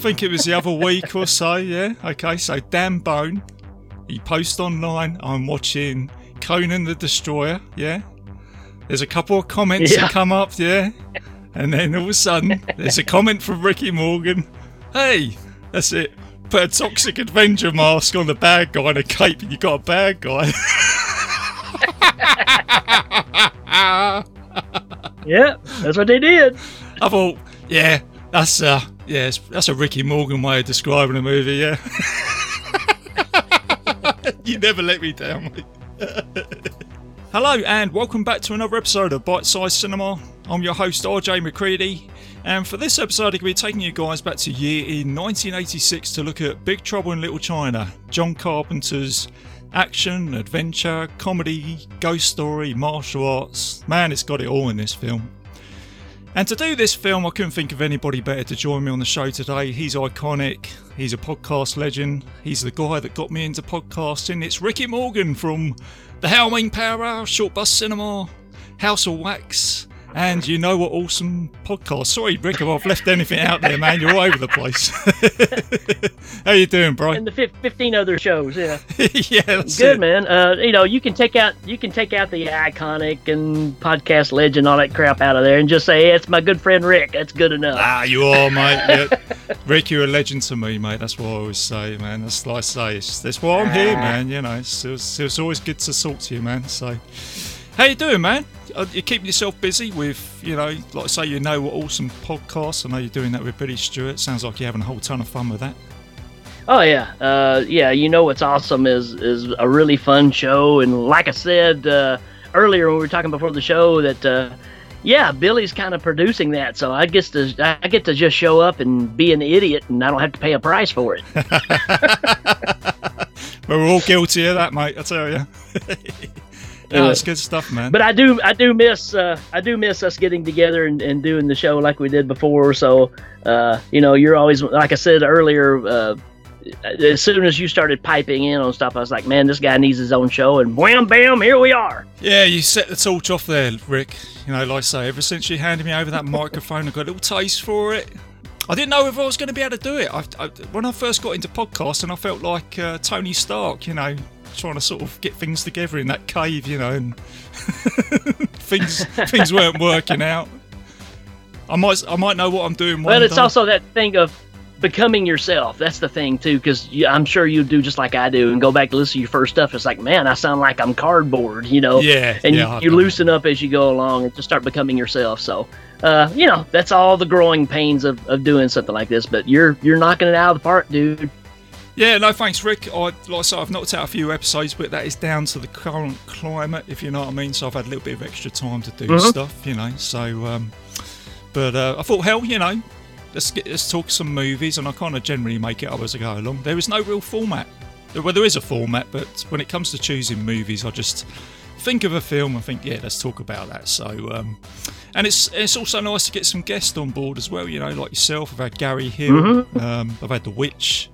I think it was the other week or so. Yeah. Okay. So Dan Bone, he posts online. I'm watching Conan the Destroyer. Yeah. There's a couple of comments Yeah. that come up. Yeah. And then all of a sudden, there's a comment from Ricky Morgan. Hey, that's it. Put a Toxic Avenger mask on the bad guy and a cape, and you got a bad guy. Yeah, that's what they did. I thought, yeah, that's uh, yeah, that's a Ricky Morgan way of describing a movie. Yeah, you never let me down. Hello, and welcome back to another episode of Bite Size Cinema. I'm your host RJ McCready, and for this episode, I'm going to be taking you guys back to year in 1986 to look at Big Trouble in Little China, John Carpenter's action, adventure, comedy, ghost story, martial arts. Man, it's got it all in this film. And to do this film, I couldn't think of anybody better to join me on the show today. He's iconic. He's a podcast legend. He's the guy that got me into podcasting. It's Ricky Morgan from the Howling Power Hour, Short Bus Cinema, House of Wax, and you know what awesome podcast. Sorry, Rick, if I've left anything out there, man. You're all over the place. How you doing, bro? And the fif- 15 other shows, yeah. yeah, that's Good, it. man. Uh, you know, you can take out you can take out the iconic and podcast legend, all that crap out of there, and just say, hey, it's my good friend Rick. That's good enough. Ah, you are, mate. Yeah. Rick, you're a legend to me, mate. That's what I always say, man. That's like I say. It's, that's why I'm here, man. You know, it's, it's, it's always good to talk to you, man. So, how you doing, man? Uh, You keeping yourself busy with, you know, like I say, you know what awesome podcasts. I know you're doing that with Billy Stewart. Sounds like you're having a whole ton of fun with that. Oh yeah, uh, yeah. You know what's awesome is is a really fun show, and like I said uh, earlier when we were talking before the show, that uh, yeah, Billy's kind of producing that, so I guess to I get to just show up and be an idiot, and I don't have to pay a price for it. We're all guilty of that, mate. I tell you. yeah, that's good stuff, man. But I do I do miss uh, I do miss us getting together and, and doing the show like we did before. So uh, you know, you're always like I said earlier. Uh, as soon as you started piping in on stuff, I was like, man, this guy needs his own show, and wham, bam, here we are. Yeah, you set the torch off there, Rick. You know, like I say, ever since you handed me over that microphone, I got a little taste for it. I didn't know if I was going to be able to do it. I, I, when I first got into podcasting, I felt like uh, Tony Stark, you know, trying to sort of get things together in that cave, you know, and things things weren't working out. I might I might know what I'm doing. But it's day. also that thing of becoming yourself. That's the thing too, because I'm sure you do just like I do, and go back to listen to your first stuff. It's like, man, I sound like I'm cardboard, you know. Yeah, And yeah, you, you loosen up as you go along and just start becoming yourself. So, uh, you know, that's all the growing pains of, of doing something like this. But you're you're knocking it out of the park, dude. Yeah, no thanks, Rick. I, like I say, I've knocked out a few episodes, but that is down to the current climate, if you know what I mean. So I've had a little bit of extra time to do Mhm. stuff, you know. So, um, but uh, I thought, hell, you know, let's get let's talk some movies, and I kind of generally make it up as I go along. There is no real format. Well, there is a format, but when it comes to choosing movies, I just think of a film and think, yeah, let's talk about that. So, um, and it's it's also nice to get some guests on board as well. You know, like yourself. I've had Gary Hill. Um, I've had The Witch.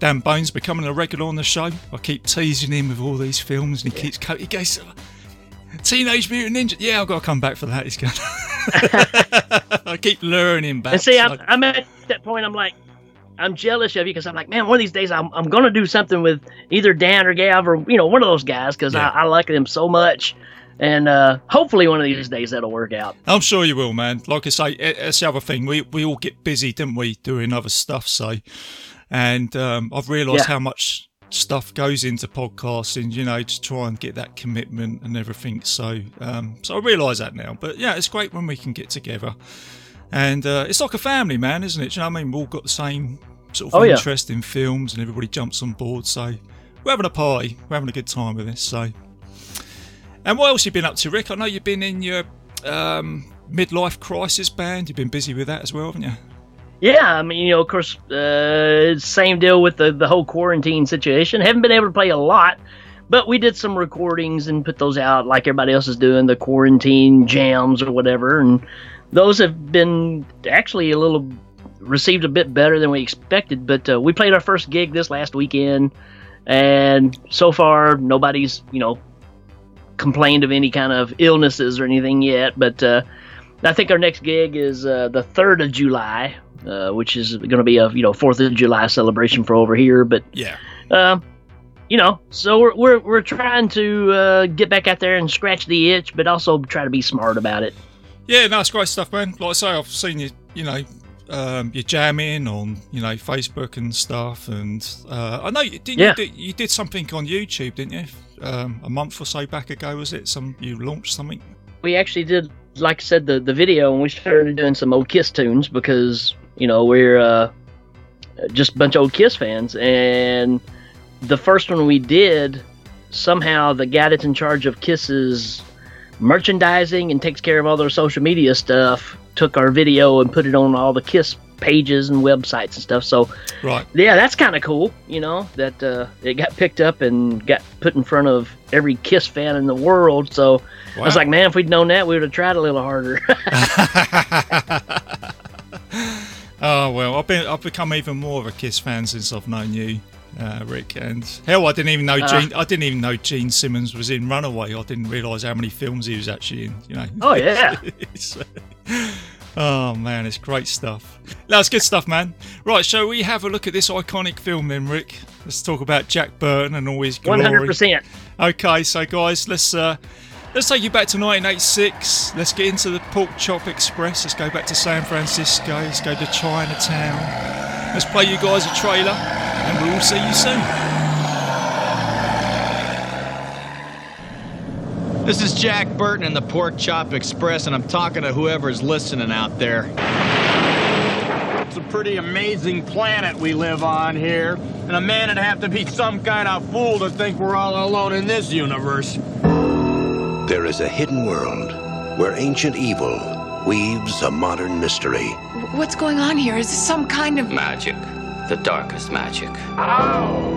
Dan Bones becoming a regular on the show. I keep teasing him with all these films, and he keeps co- he goes, "Teenage Mutant Ninja." Yeah, I've got to come back for that. He's going. I keep luring him back. And see, I'm, I'm at that point. I'm like, I'm jealous of you because I'm like, man, one of these days I'm, I'm going to do something with either Dan or Gav or you know one of those guys because Yeah. I, I like them so much, and uh, hopefully one of these days that'll work out. I'm sure you will, man. Like I say, it- it's the other thing. We we all get busy, didn't we, doing other stuff. So, and um, I've realised Yeah. how much stuff goes into podcasting. You know, to try and get that commitment and everything. So, um, so I realise that now. But yeah, it's great when we can get together, and uh, it's like a family, man, isn't it? Do you know what I mean? We've all got the same sort of Oh, yeah. interest in films, and everybody jumps on board. So, we're having a party. We're having a good time with this. So. And what else you been up to, Rick? I know you've been in your um, midlife crisis band. You've been busy with that as well, haven't you? Yeah, I mean, you know, of course, uh, same deal with the the whole quarantine situation. Haven't been able to play a lot, but we did some recordings and put those out like everybody else is doing the quarantine jams or whatever, and those have been actually a little received a bit better than we expected. But uh, we played our first gig this last weekend, and so far nobody's you know complained of any kind of illnesses or anything yet. But uh, I think our next gig is uh, the third of July uh, which is going to be a you know Fourth of July celebration for over here. But Yeah. um, you know, so we're we're, we're trying to uh, get back out there and scratch the itch, but also try to be smart about it. Yeah, no, it's great stuff, man. Like I say, I've seen you, you know, um, you're jamming on, you know, Facebook and stuff, and uh, I know you did. Yeah. You, did you did something on YouTube, didn't you? Um, a month or so back ago, was it? Some you launched something. we actually did, like I said, the, the video, and we started doing some old Kiss tunes because you know we're uh, just a bunch of old Kiss fans. And the first one we did, somehow the guy that's in charge of Kiss's merchandising and takes care of all their social media stuff took our video and put it on all the Kiss pages and websites and stuff. So Right. yeah, that's kind of cool, you know, that uh, it got picked up and got put in front of every Kiss fan in the world. So I was like, man, if we'd known that, we would have tried a little harder. oh well, I've been I've become even more of a Kiss fan since I've known you, uh, Rick. And hell, I didn't even know Uh. Gene. I didn't even know Gene Simmons was in Runaway. I didn't realise how many films he was actually in. You know. oh yeah, oh man, it's great stuff. That's good stuff, man. Right, shall we have a look at this iconic film then, Rick? Let's talk about Jack Burton and all his glory. hundred percent. Okay, so guys, let's uh, let's take you back to 1986. Let's get into the Pork Chop Express. Let's go back to San Francisco. Let's go to Chinatown. Let's play you guys a trailer, and we'll see you soon. This is Jack Burton in the Pork Chop Express, and I'm talking to whoever's listening out there. It's a pretty amazing planet we live on here, and a man would have to be some kind of fool to think we're all alone in this universe. There is a hidden world where ancient evil weaves a modern mystery. What's going on here? Is this some kind of. Magic. The darkest magic. Ow.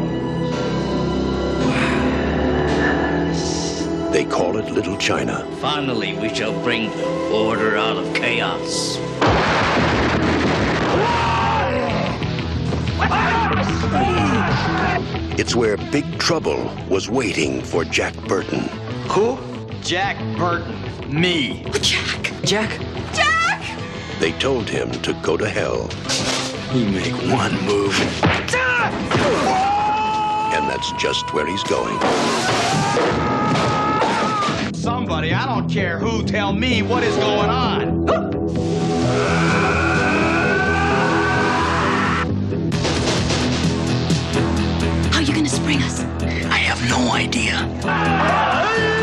They call it Little China. Finally, we shall bring order out of chaos. It's where Big Trouble was waiting for Jack Burton. Who? Jack Burton. Me. Jack! Jack! Jack! They told him to go to hell, You make one move. and that's just where he's going. Somebody, I don't care who, tell me what is going on. How are you gonna spring us? I have no idea. Ah!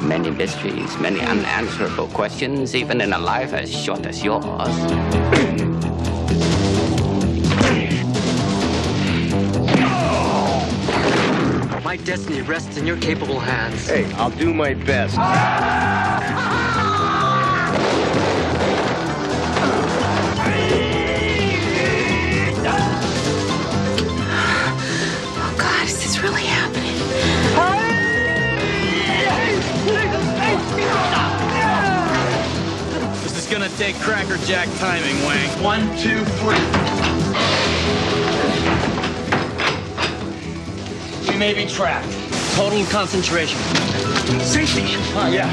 There are many mysteries, many unanswerable questions, even in a life as short as yours. My destiny rests in your capable hands. Hey, I'll do my best. Take Cracker Jack timing, Wang. One, two, three. We may be trapped. Total concentration. Safety. Oh, yeah.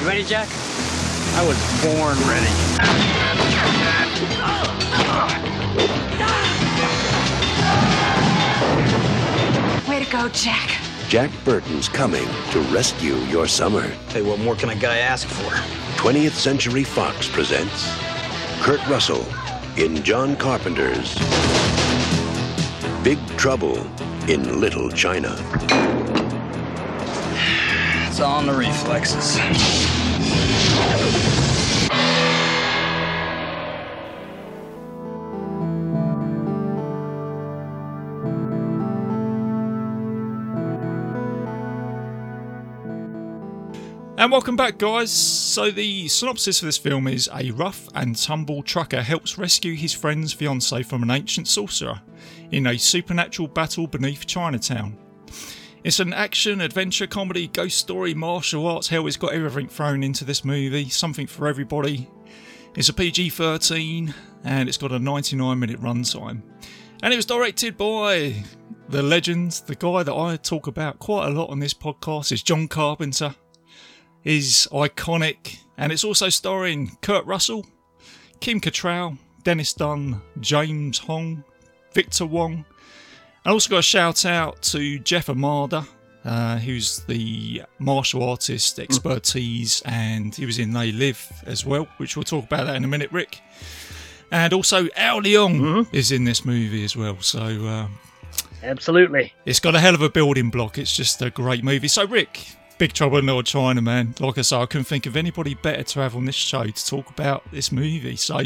You ready, Jack? I was born ready. Way to go, Jack. Jack Burton's coming to rescue your summer. Hey, what more can a guy ask for? 20th Century Fox presents Kurt Russell in John Carpenter's Big Trouble in Little China. It's on the reflexes. And welcome back, guys. So, the synopsis for this film is a rough and tumble trucker helps rescue his friend's fiance from an ancient sorcerer in a supernatural battle beneath Chinatown. It's an action, adventure, comedy, ghost story, martial arts. Hell, it's got everything thrown into this movie. Something for everybody. It's a PG 13 and it's got a 99 minute runtime. And it was directed by the legend, the guy that I talk about quite a lot on this podcast, is John Carpenter his iconic and it's also starring Kurt Russell, Kim Cattrall, Dennis Dun, James Hong, Victor Wong. I also got a shout out to Jeff Imada, uh, who's the martial artist expertise, and he was in They Live as well, which we'll talk about that in a minute, Rick. And also Al Leong is in this movie as well, so uh, Absolutely. it's got a hell of a building block. It's just a great movie. So, Rick, Big Trouble in Little China, man. Like I say, I couldn't think of anybody better to have on this show to talk about this movie. So,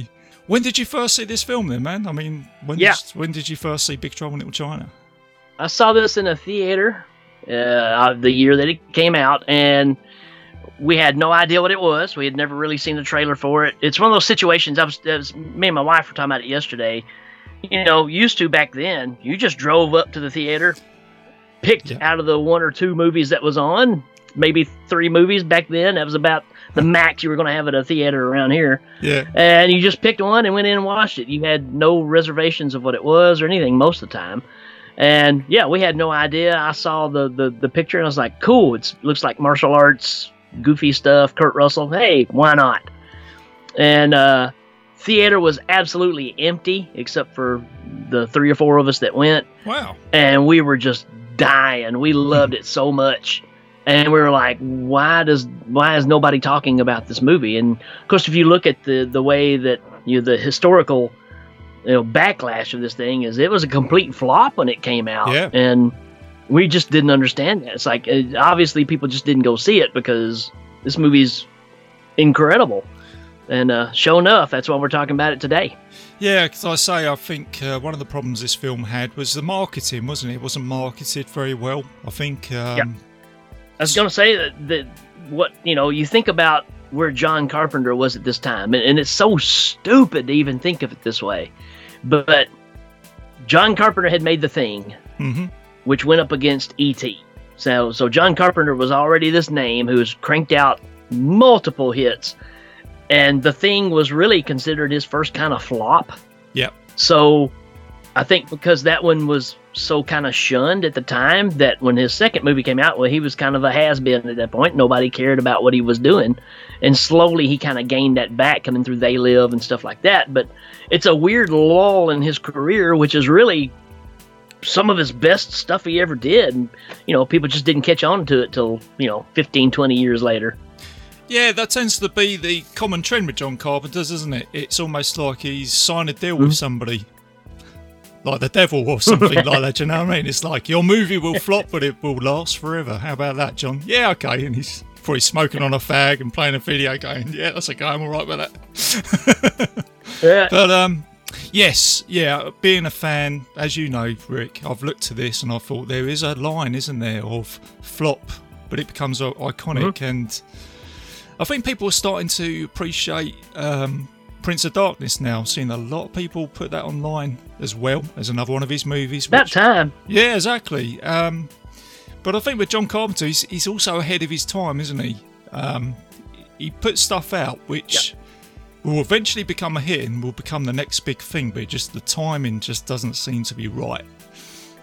when did you first see this film, then, man? I mean, when Yeah. did, when did you first see Big Trouble in Little China? I saw this in a theater uh, the year that it came out, and we had no idea what it was. We had never really seen the trailer for it. It's one of those situations. I was, I was me and my wife were talking about it yesterday. You know, used to back then, you just drove up to the theater, picked Yeah. out of the one or two movies that was on, maybe three movies back then. That was about the max you were going to have at a theater around here Yeah. and you just picked one and went in and watched it. You had no reservations of what it was or anything most of the time. And yeah, we had no idea. I saw the the, the picture and I was like, cool. It looks like martial arts, goofy stuff. Kurt Russell. Hey, why not? And uh, theater was absolutely empty except for the three or four of us that went Wow. and we were just dying. We loved it so much. And we were like, why does why is nobody talking about this movie? And of course, if you look at the the way that you know, the historical you know backlash of this thing is, it was a complete flop when it came out, Yeah. and we just didn't understand that. It's like uh, obviously people just didn't go see it because this movie's incredible. And uh, sure enough, that's why we're talking about it today. Yeah, because I say I think uh, one of the problems this film had was the marketing, wasn't it? It wasn't marketed very well. I think. Um, I was going to say that, that what you know you think about where John Carpenter was at this time, and, and it's so stupid to even think of it this way, but John Carpenter had made the thing, mhm. which went up against E.T. So so John Carpenter was already this name who has cranked out multiple hits, and the thing was really considered his first kind of flop. Yep. So I think because that one was so kind of shunned at the time that when his second movie came out, well, he was kind of a has been at that point. Nobody cared about what he was doing. And slowly he kind of gained that back coming through They Live and stuff like that. But it's a weird lull in his career, which is really some of his best stuff he ever did. And, you know, people just didn't catch on to it till, you know, 15, 20 years later. Yeah, that tends to be the common trend with John Carpenter's, isn't it? It's almost like he's signed a deal with mm-hmm. somebody. Like the devil or something like that, you know what I mean? It's like your movie will flop, but it will last forever. How about that, John? Yeah, okay. And he's probably smoking on a fag and playing a video game. Yeah, that's okay. I'm all right with that. Yeah. But um, yes, yeah. Being a fan, as you know, Rick, I've looked to this and I thought there is a line, isn't there, of flop, but it becomes iconic, and I think people are starting to appreciate um, Prince of Darkness now. seen a lot of people put that online as well as another one of his movies. Which- time. yeah, exactly. Um, but I think with John Carpenter, he's, he's also ahead of his time, isn't he? Um, he puts stuff out which will eventually become a hit and will become the next big thing, but just the timing just doesn't seem to be right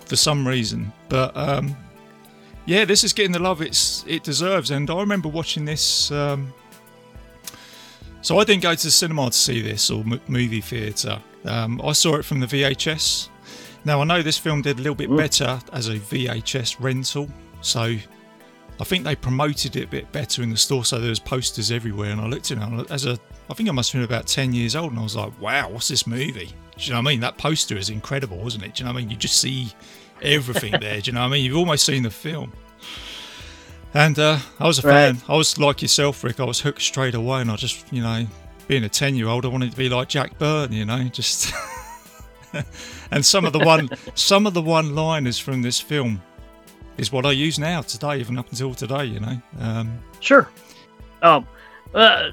for some reason. But um, yeah, this is getting the love it's it deserves. And I remember watching this. Um, so I didn't go to the cinema to see this or m- movie theatre. Um, I saw it from the VHS. Now I know this film did a little bit better as a VHS rental, so I think they promoted it a bit better in the store. So there was posters everywhere, and I looked at it as a I think I must have been about ten years old, and I was like, "Wow, what's this movie?" Do you know what I mean? That poster is incredible, isn't it? Do you know what I mean? You just see everything there. Do you know what I mean? You've almost seen the film. And uh, I was a Right. fan. I was like yourself, Rick. I was hooked straight away, and I just, you know, being a ten-year-old, I wanted to be like Jack Burton, you know, just. and some of the one, some of the one-liners from this film is what I use now today, even up until today, you know. Um, Sure. Oh, uh,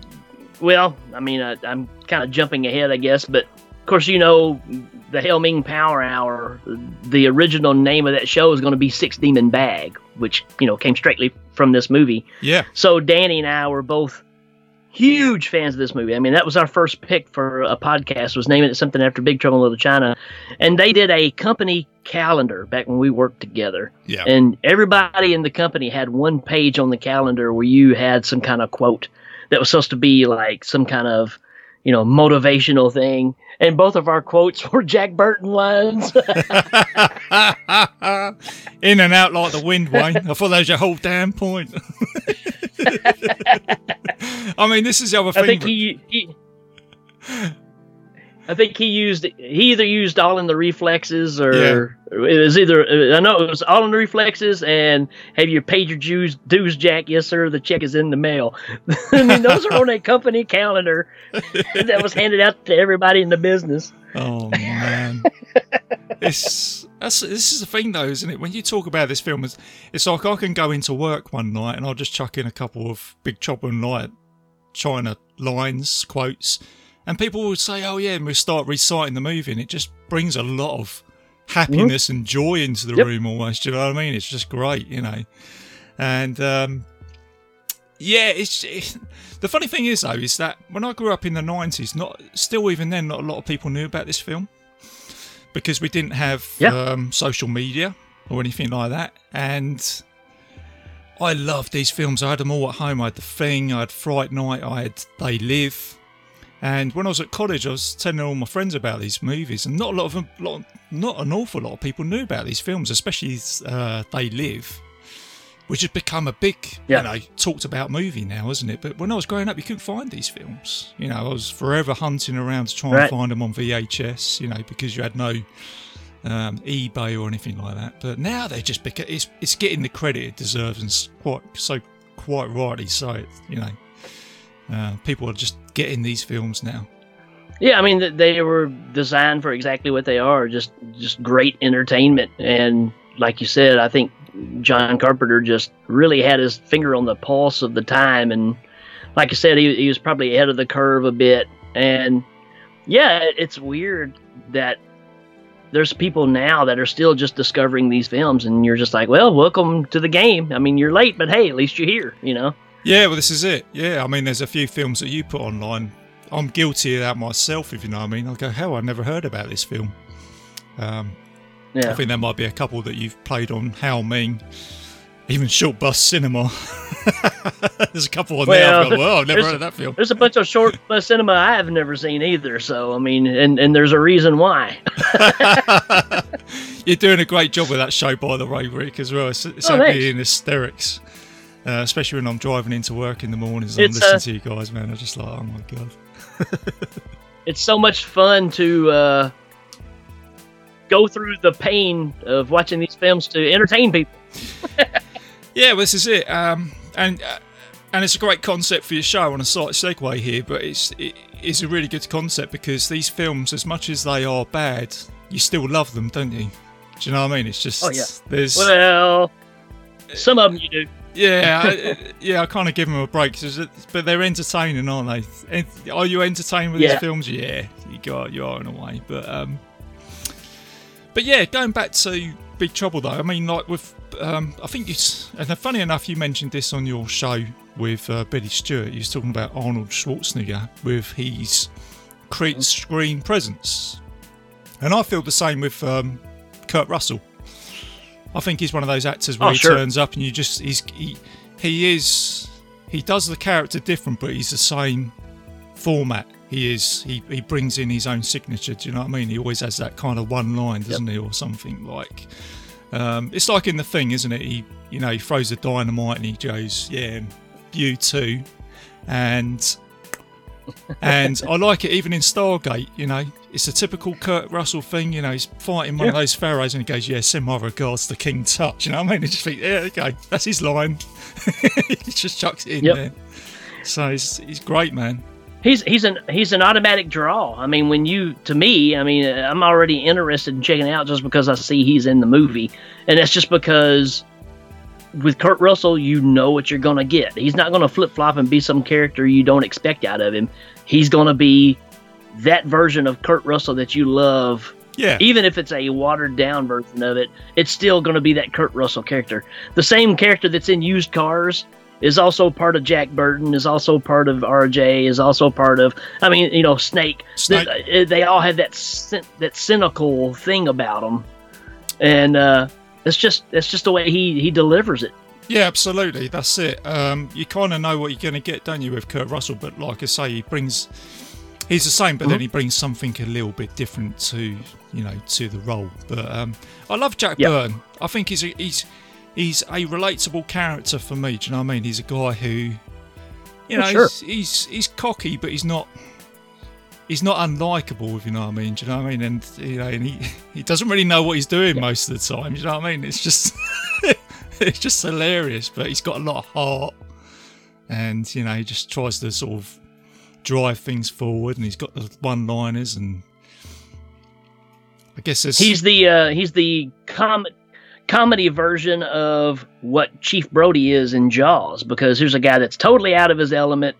well, I mean, I, I'm kind of jumping ahead, I guess, but of course, you know, the Helming Power Hour, the original name of that show is going to be Six Demon Bag, which, you know, came straightly from this movie. yeah, So Danny and I were both huge fans of this movie. I mean, that was our first pick for a podcast was naming it something after Big Trouble in Little China, and they did a company calendar back when we worked together. yeah, And everybody in the company had one page on the calendar where you had some kind of quote that was supposed to be like some kind of you know motivational thing, and both of our quotes were Jack Burton lines. In and out like the wind, Wang. I thought that was your whole damn point. I mean, this is the other thing. I think he, he I think he used he either used all in the reflexes or it was either I know it was all in the reflexes and have you paid your dues, dues Jack? Yes, sir. The check is in the mail. I mean, those are on a company calendar that was handed out to everybody in the business. Oh man, it's that's this is the thing though, isn't it? When you talk about this film, it's, it's like I can go into work one night and I'll just chuck in a couple of Big Chopper and Light China lines, quotes, and people will say, "Oh yeah," and we start reciting the movie, and it just brings a lot of happiness and joy into the Yep. room. Almost, you know what I mean? It's just great, you know. And um, yeah, it's it, the funny thing is though is that when I grew up in the nineties, not still even then, not a lot of people knew about this film because we didn't have Yeah. um, social media or anything like that, and. I loved these films. I had them all at home. I had The Thing, I had Fright Night, I had They Live. And when I was at college, I was telling all my friends about these movies, and not a lot of them, lot, not an awful lot of people knew about these films, especially uh, They Live, which has become a big, Yeah. you know, talked about movie now, isn't it? But when I was growing up, you couldn't find these films. You know, I was forever hunting around to try and find them on VHS. You know, because you had no um, eBay or anything like that. But now they just beca- it's it's getting the credit it deserves, and quite so quite rightly so. You know, uh, people are just getting these films now. Yeah, I mean they were designed for exactly what they are, just just great entertainment. And like you said, I think John Carpenter just really had his finger on the pulse of the time. And like I said, he, he was probably ahead of the curve a bit. And yeah, it's weird that there's people now that are still just discovering these films, and you're just like, well, welcome to the game. I mean, you're late, but hey, at least you're here. You know. Yeah, well, this is it. Yeah, I mean, there's a few films that you put online. I'm guilty of that myself, if you know what I mean. I go, hell, I never heard about this film. Um, I think there might be a couple that you've played on How Mean, even Short Bus Cinema. there's a couple on there. I've Well, well, I've never heard of that film. There's a bunch of short bus cinema I have never seen either. So I mean, and and there's a reason why. You're doing a great job with that show, by the way, Rick, as well. It's, it's Oh, me in hysterics, uh, especially when I'm driving into work in the mornings and I'm listening uh, to you guys, man. I'm just like, oh my god. it's so much fun to uh, go through the pain of watching these films to entertain people. Yeah, well, this is it. Um, and uh, and it's a great concept for your show on a slight segue here, but it's it is a really good concept because these films, as much as they are bad, you still love them, don't you? Do you know what I mean? It's just Oh, yeah. there's Well, some of them you do. Yeah I, yeah I kind of give them a break, 'cause it- but they're entertaining, aren't they? Are you entertained with Yeah. these films? Yeah, you got you are in a way, but um, but yeah, going back to Big Trouble though, I mean, like with um, I think it's and funny enough, you mentioned this on your show with uh, Billy Stewart. You was talking about Arnold Schwarzenegger with his screen presence, and I feel the same with um, Kurt Russell. I think he's one of those actors where Oh, he sure. turns up and you just he's he, he is he does the character different, but he's the same format. He is he, he brings in his own signature. Do you know what I mean? He always has that kind of one line, doesn't he, or something like. Um, it's like in the thing, isn't it? He you know he throws the dynamite and he goes, yeah, you too, and and I like it even in Stargate. You know, it's a typical Kurt Russell thing. You know, he's fighting one of those pharaohs and he goes, "Yeah, send my regards to King Tut." You know what I mean? I just think, yeah, okay, that's his line. he just chucks it in Yep. there. So he's he's great, man. He's he's an he's an automatic draw. I mean, when you to me, I mean, I'm already interested in checking out just because I see he's in the movie, and that's just because with Kurt Russell, you know what you're gonna get. He's not gonna flip flop and be some character you don't expect out of him. He's gonna be that version of Kurt Russell that you love. Yeah, Even if it's a watered down version of it, it's still going to be that Kurt Russell character. The same character that's in used cars is also part of Jack Burton, is also part of RJ, is also part of, I mean, you know, Snake. Snake. They, they all have that that cynical thing about them, and uh, it's just it's just the way he he delivers it. Yeah, absolutely. That's it. Um, you kind of know what you're going to get, don't you, with Kurt Russell? But like I say, he brings. He's the same, but then he brings something a little bit different to you know to the role. But um, I love Jack Yep. Burton. I think he's a, he's he's a relatable character for me. Do you know what I mean? He's a guy who, you know, sure. he's, he's he's cocky, but he's not he's not unlikable. If you know what I mean. Do you know what I mean? And you know, and he he doesn't really know what he's doing most of the time. Do you know what I mean? It's just it's just hilarious, but he's got a lot of heart, and you know, he just tries to sort of drive things forward, and he's got the one-liners, and I guess there's He's the uh, he's the com- comedy version of what Chief Brody is in Jaws, because here's a guy that's totally out of his element,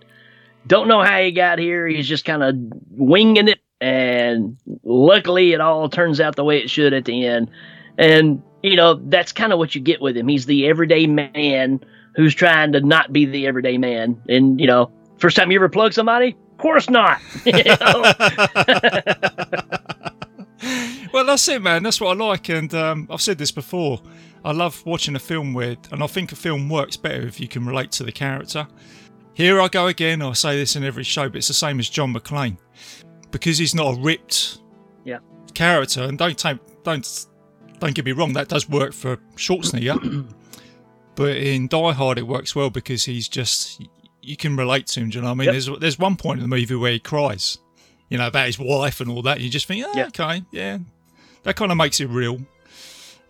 don't know how he got here. He's just kind of winging it, and luckily it all turns out the way it should at the end. And you know that's kind of what you get with him. He's the everyday man who's trying to not be the everyday man. And you know, first time you ever plug somebody, of course not. Well, that's it, man. That's what I like, and um, I've said this before. I love watching a film with, and I think a film works better if you can relate to the character. Here I go again. I say this in every show, but it's the same as John McClane because he's not a ripped Yeah. character. And don't take, don't don't get me wrong, that does work for Schwarzenegger. but in Die Hard, it works well because he's just you can relate to him. Do you know what I mean? Yep. There's there's one point in the movie where he cries, you know, about his wife and all that. You just think, oh, Yeah. okay, yeah, that kind of makes it real,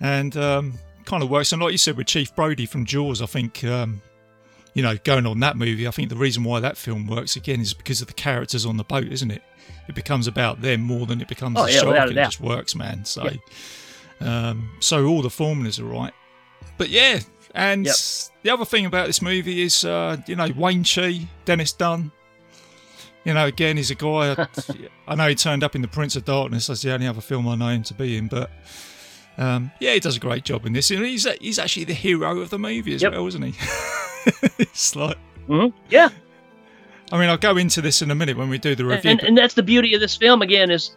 and um, kind of works. And like you said with Chief Brody from Jaws, I think. Um, you know, going on that movie, I think the reason why that film works again is because of the characters on the boat, isn't it? It becomes about them more than it becomes Oh, the yeah, shark. It just works, man. So, um, so all the formulas are right. But yeah, and Yep. The other thing about this movie is, uh, you know, Wang Chi, Dennis Dun. You know, again, he's a guy. I know he turned up in The Prince of Darkness. That's the only other film I know him to be in. But um, yeah, he does a great job in this. And he's he's actually the hero of the movie as Yep. well, isn't he? it's like, Mhm. Yeah, I mean, I'll go into this in a minute when we do the review. and, but- and that's the beauty of this film again is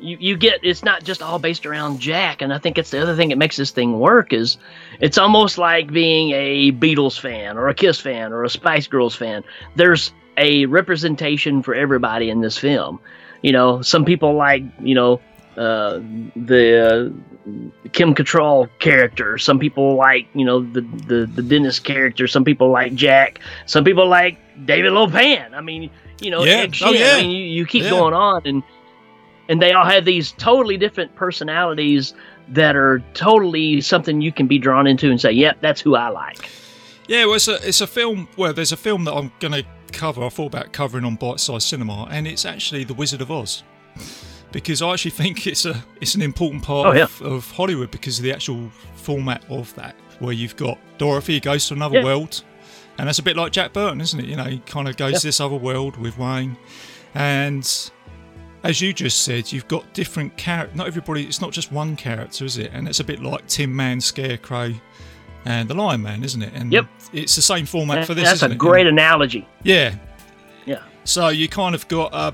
you, you get it's not just all based around Jack, and I think it's the other thing that makes this thing work is it's almost like being a Beatles fan or a Kiss fan or a Spice Girls fan. There's a representation for everybody in this film. You know, some people like you know uh, the uh, Kim Cattrall character. Some people like you know the, the the Dennis character. Some people like Jack. Some people like David Lo Pan. I mean, you know, Yeah. Oh, yeah. I mean, you, you keep Yeah. going on and and they all have these totally different personalities that are totally something you can be drawn into and say, "Yep, that's who I like." Yeah, well, it's a it's a film. Well, there's a film that I'm going to cover. I thought about covering on Bite Size Cinema, and it's actually The Wizard of Oz, because I actually think it's a it's an important part Oh, yeah. of, of Hollywood because of the actual format of that, where you've got Dorothy goes to another Yeah. world, and that's a bit like Jack Burton, isn't it? You know, he kind of goes to this other world with Wang, and as you just said, you've got different characters. Not everybody. It's not just one character, is it? And it's a bit like Tin Man, Scarecrow, and the Lion Man, isn't it? And Yep. it's the same format for this. that's a it? great analogy. Yeah. Yeah. So you kind of got uh,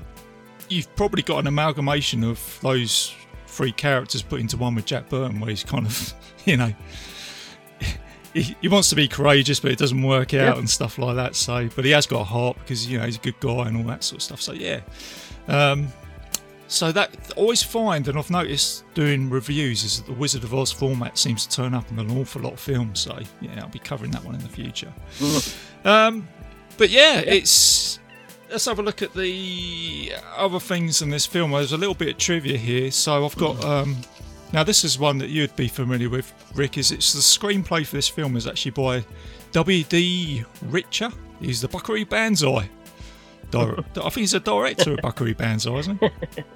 you've probably got an amalgamation of those three characters put into one with Jack Burton, where he's kind of, you know, he, he wants to be courageous, but it doesn't work out and stuff like that. So, but he has got a heart because you know he's a good guy and all that sort of stuff. So yeah. Um, so that I always find, and I've noticed doing reviews, is that the Wizard of Oz format seems to turn up in an awful lot of films. So yeah, I'll be covering that one in the future. Um, but yeah, it's. Let's have a look at the other things in this film. There's a little bit of trivia here. So I've got. Um, now this is one that you'd be familiar with, Rick. Is it's the screenplay for this film is actually by W. D. Richter. He's the Buckaroo Banzai. Dir- I think he's a director of Buckaroo Banzai, isn't he?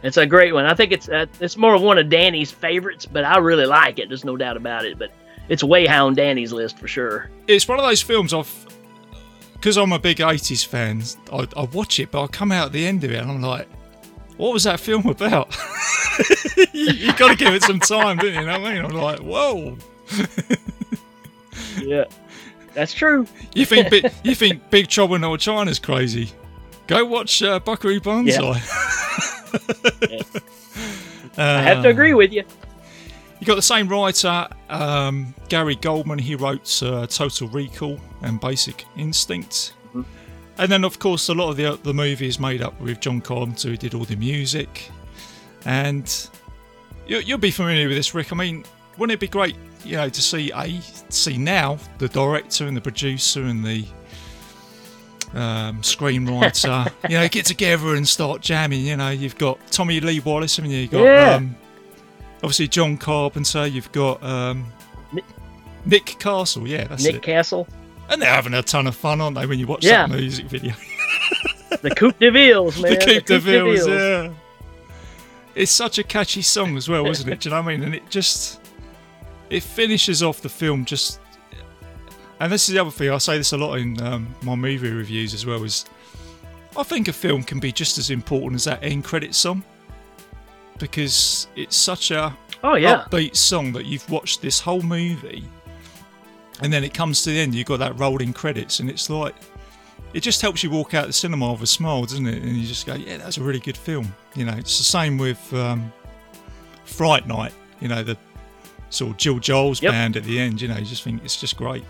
It's a great one. I think it's uh, it's more of one of Danny's favorites, but I really like it. There's no doubt about it. But it's way high on Danny's list for sure. it's one of those films I've because I'm a big 80s fan. I, I watch it, but I come out at the end of it and I'm like, what was that film about? you you got to give it some time, don't you? You know what I mean? I'm like, whoa. Yeah, that's true. You think Bi- you think Big Trouble in Little China's crazy? Go watch uh, Buckaroo Banzai. I have to agree with you. You got the same writer, um, Gary Goldman. He wrote uh, Total Recall and Basic Instinct. And then, of course, a lot of the the movie is made up with John Carpenter, who did all the music. And you, you'll be familiar with this, Rick. I mean, wouldn't it be great, you know, to see a see now the director and the producer and the um, screenwriter, you know, get together and start jamming. You know, you've got Tommy Lee Wallace, haven't you? You've got Yeah. um, obviously John Carpenter. You've got um, Nick Castle. Yeah, that's Nick it. Castle, and they're having a ton of fun, aren't they? When you watch Yeah. that music video, the Coupe de Villes, man. the Keep the Coupe de Villes, Villes. yeah. It's such a catchy song as well, isn't it? Do you know what I mean? And it just it finishes off the film just. And this is the other thing I say this a lot in um, my movie reviews as well. Is I think a film can be just as important as that end credit song because it's such a Oh yeah. upbeat song that you've watched this whole movie, and then it comes to the end, you've got that rolling credits, and it's like it just helps you walk out the cinema with a smile, doesn't it? And you just go, "Yeah, that's a really good film." You know, it's the same with um, Fright Night. You know, the sort of J. Geils Yep. band at the end. You know, you just think it's just great.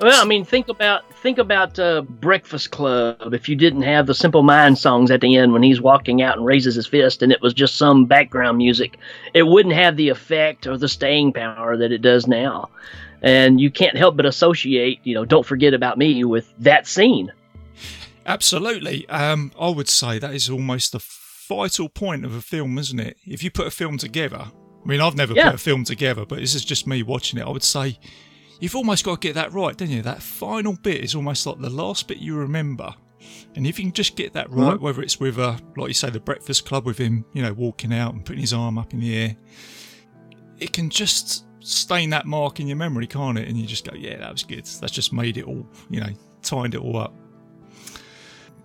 Well, I mean, think about think about uh, Breakfast Club. If you didn't have the Simple Minds songs at the end when he's walking out and raises his fist, and it was just some background music, it wouldn't have the effect or the staying power that it does now. And you can't help but associate, you know, "Don't Forget About Me" with that scene. Absolutely. Um, I would say that is almost the vital point of a film, isn't it? If you put a film together, I mean, I've never Yeah. put a film together, but this is just me watching it. I would say you've almost got to get that right, don't you? That final bit is almost like the last bit you remember. And if you can just get that right, Mhm. whether it's with a, like you say, the Breakfast Club with him, you know, walking out and putting his arm up in the air, it can just stain that mark in your memory, can't it? And you just go, yeah, that was good. That's just made it all, you know, timed it all up.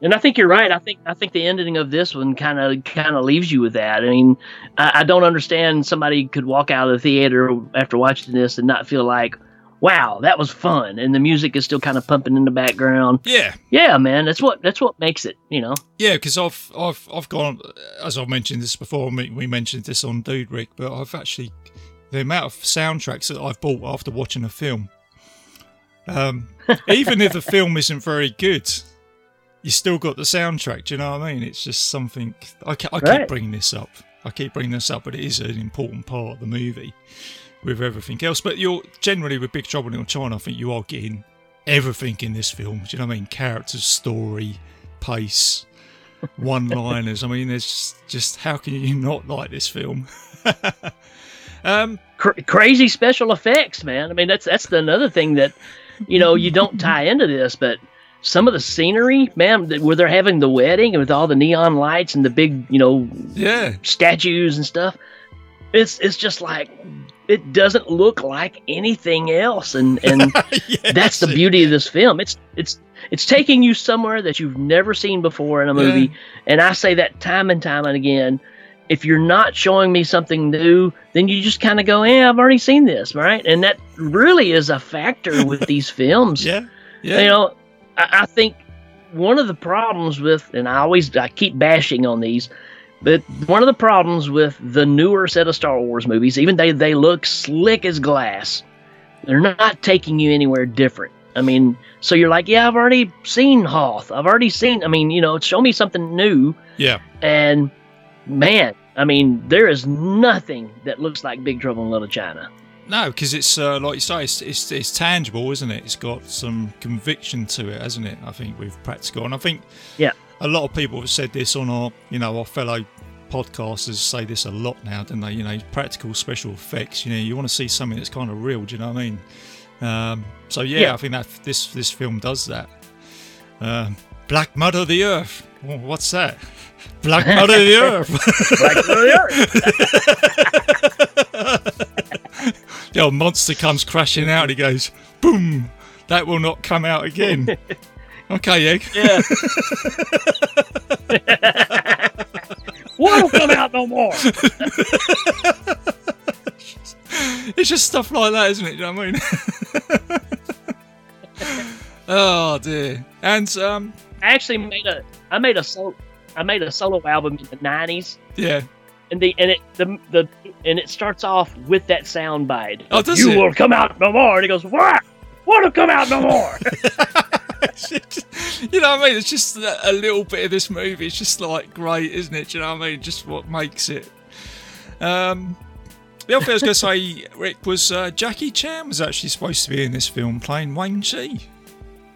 And I think you're right. I think I think the ending of this one kind of kind of leaves you with that. I mean, I, I don't understand somebody could walk out of the theater after watching this and not feel like, wow, that was fun, and the music is still kind of pumping in the background. Yeah, Yeah, man, that's what that's what makes it. You know. Yeah, because I've I've I've gone as I've mentioned this before. We, we mentioned this on Dude Rick, but I've actually the amount of soundtracks that I've bought after watching a film. Um, even if the film isn't very good, you still got the soundtrack. Do you know what I mean? It's just something. I, ca- I keep bringing this up. I keep bringing this up, but it is an important part of the movie with everything else. But you're generally with Big Trouble in Little China. I think you are getting everything in this film. Do you know what I mean? Characters, story, pace, one-liners. I mean, there's just, just how can you not like this film? um, Cr- crazy special effects, man. I mean, that's that's another thing that you know you don't tie into this, but some of the scenery, man, where they're having the wedding and with all the neon lights and the big, you know, yeah, statues and stuff. It's it's just like it doesn't look like anything else, and and that's the beauty of this film. It's it's it's taking you somewhere that you've never seen before in a movie, Yeah. and I say that time and time and again. If you're not showing me something new, then you just kind of go, "Yeah, I've already seen this," right? And that really is a factor with these films. yeah, yeah. You know, I, I think one of the problems with, and I always I keep bashing on these, but one of the problems with the newer set of Star Wars movies, even they they look slick as glass, they're not taking you anywhere different. I mean, so you're like, yeah, I've already seen Hoth. I've already seen. I mean, you know, show me something new. yeah. And man, I mean, there is nothing that looks like Big Trouble in Little China. No, because it's uh, like you say, it's, it's it's tangible, isn't it? It's got some conviction to it, hasn't it? I think with practical, and I think Yeah. a lot of people have said this on our, you know, our fellow podcasters say this a lot now, don't they? You know, practical special effects. You know, you want to see something that's kind of real. Do you know what I mean? Um, so yeah, Yeah. I think that this this film does that. Um, Black Mud of the Earth. Oh, what's that? Black Mud of the Earth. Black Mud of the Earth. the old monster comes crashing out. And he goes, boom. That will not come out again. okay, egg. Yeah. What'll come out no more? It's just stuff like that, isn't it? You know what I mean? oh dear. And um, I actually made a I made a solo I made a solo album in the nineties yeah, and the and it the the and it starts off with that sound bite. Oh, does you it? will come out no more. And he goes, what? What will come out no more? you know what I mean? It's just a a little bit of this movie. It's just like great, isn't it? Do you know what I mean? Just what makes it. Um, the other thing I was going to say, Rick, was uh, Jackie Chan was actually supposed to be in this film playing Wang Chi.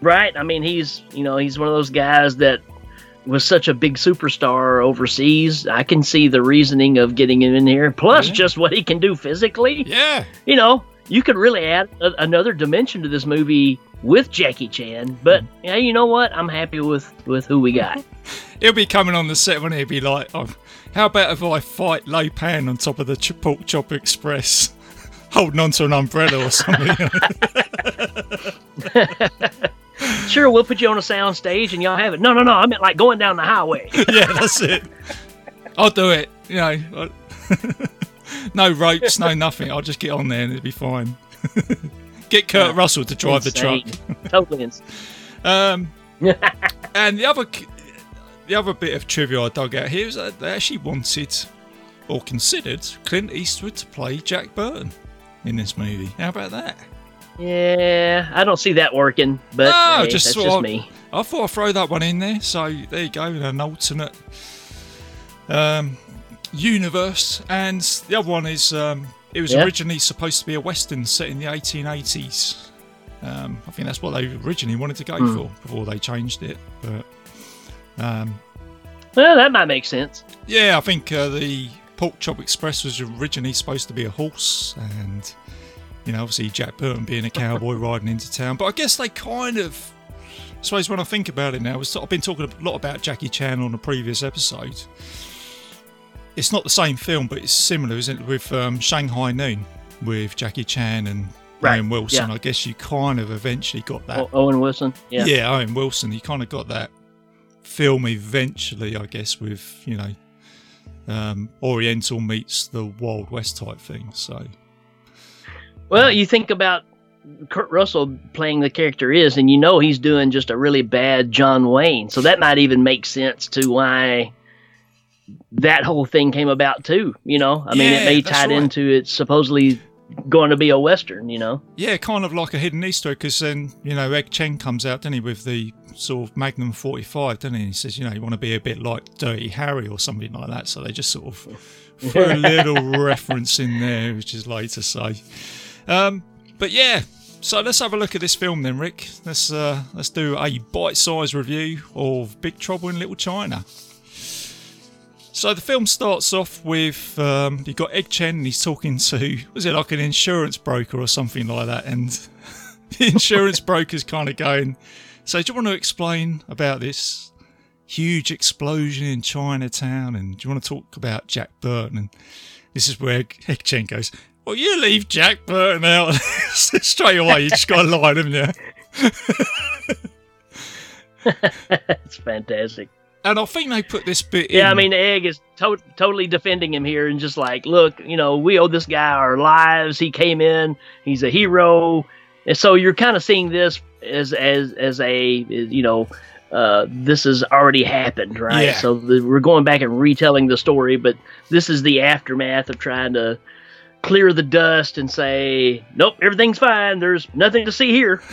right? I mean, he's you know he's one of those guys that was such a big superstar overseas. I can see the reasoning of getting him in here. Plus, Yeah. just what he can do physically. Yeah. You know, you could really add a, another dimension to this movie with Jackie Chan. But yeah, you know what? I'm happy with with who we got. He'll be coming on the set when he'll be like, oh, how about if I fight Lo Pan on top of the Ch- Pork Chop Express, holding onto an umbrella or something? sure, we'll put you on a sound stage and y'all have it. No, no, no. I meant like going down the highway. yeah, that's it. I'll do it. You know, no ropes, no nothing. I'll just get on there and it'll be fine. get Kurt Russell to drive the truck. Totally insane. Um, and the other, the other bit of trivia I dug out here is that they actually wanted or considered Clint Eastwood to play Jack Burton in this movie. How about that? Yeah, I don't see that working, but No, hey, just that's just me. I thought I'd throw that one in there. So there you go, an alternate um, universe. And the other one is um, it was Yeah. originally supposed to be a western set in the 1880s. Um, I think that's what they originally wanted to go Hmm. for before they changed it. But um, Well, that might make sense. yeah, I think uh, the Pork Chop Express was originally supposed to be a horse, and you know, obviously Jack Burton being a cowboy riding into town. But I guess they kind of, I suppose, when I think about it now, I've been talking a lot about Jackie Chan on a previous episode. It's not the same film, but it's similar, isn't it, with um, Shanghai Noon with Jackie Chan and Right, Owen Wilson. yeah. I guess you kind of eventually got that O- Owen Wilson. Yeah. yeah, Owen Wilson. You kind of got that film eventually, I guess, with you know, um, Oriental meets the Wild West type thing. So Well, you think about Kurt Russell playing the character is, and you know he's doing just a really bad John Wayne. So that might even make sense to why that whole thing came about too. You know, I mean, Yeah, it may tie right. into it supposedly going to be a western. You know, yeah, kind of like a hidden Easter egg because then you know Egg Shen comes out, doesn't he, with the sort of Magnum 45, doesn't he? And he says, you know, you want to be a bit like Dirty Harry or something like that. So they just sort of throw a little reference in there, which is later say. Um, but yeah, so let's have a look at this film then, Rick. Let's uh, let's do a bite-sized review of Big Trouble in Little China. So the film starts off with um, you've got Egg Shen and he's talking to was it like an insurance broker or something like that, and the insurance broker's kind of going, "So do you want to explain about this huge explosion in Chinatown, and do you want to talk about Jack Burton?" And this is where Egg Egg Shen goes, "Well, you leave Jack Burton out straight away. You just got to lie, haven't you?" it's fantastic. And I think they put this bit Yeah, I mean, Egg is to- totally defending him here and just like, look, you know, we owe this guy our lives. He came in, he's a hero, and so you're kind of seeing this as as as a you know, uh, this has already happened, right? Yeah. So the, we're going back and retelling the story, but this is the aftermath of trying to clear the dust and say, nope, everything's fine. There's nothing to see here.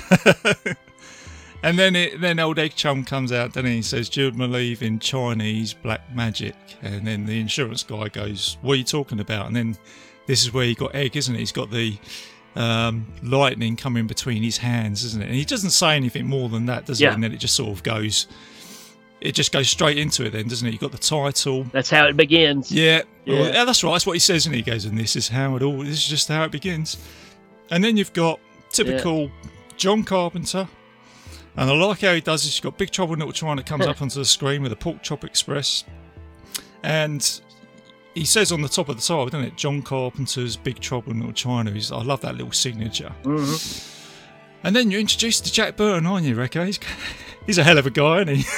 And then it, then old Egg Chum comes out, then he says, "Do you believe in Chinese black magic?" And then the insurance guy goes, "What are you talking about?" And then this is where he got Egg, isn't it? He's got the um, lightning coming between his hands, isn't it? And he doesn't say anything more than that, does Yeah. he? And then it just sort of goes, it just goes straight into it, then, doesn't it? You've got the title. That's how it begins. Yeah, Yeah. Well, yeah, that's right. That's what he says, and he goes, and this is how it all. This is just how it begins. And then you've got typical John Carpenter, and I like how he does this. You've got Big Trouble in Little China comes up onto the screen with a Pork Chop Express, and he says on the top of the title, doesn't it? John Carpenter's Big Trouble in Little China. He's, I love that little signature. Mm-hmm. And then you're introduced to Jack Burton, aren't you, Recco? He's, a hell of a guy, isn't he?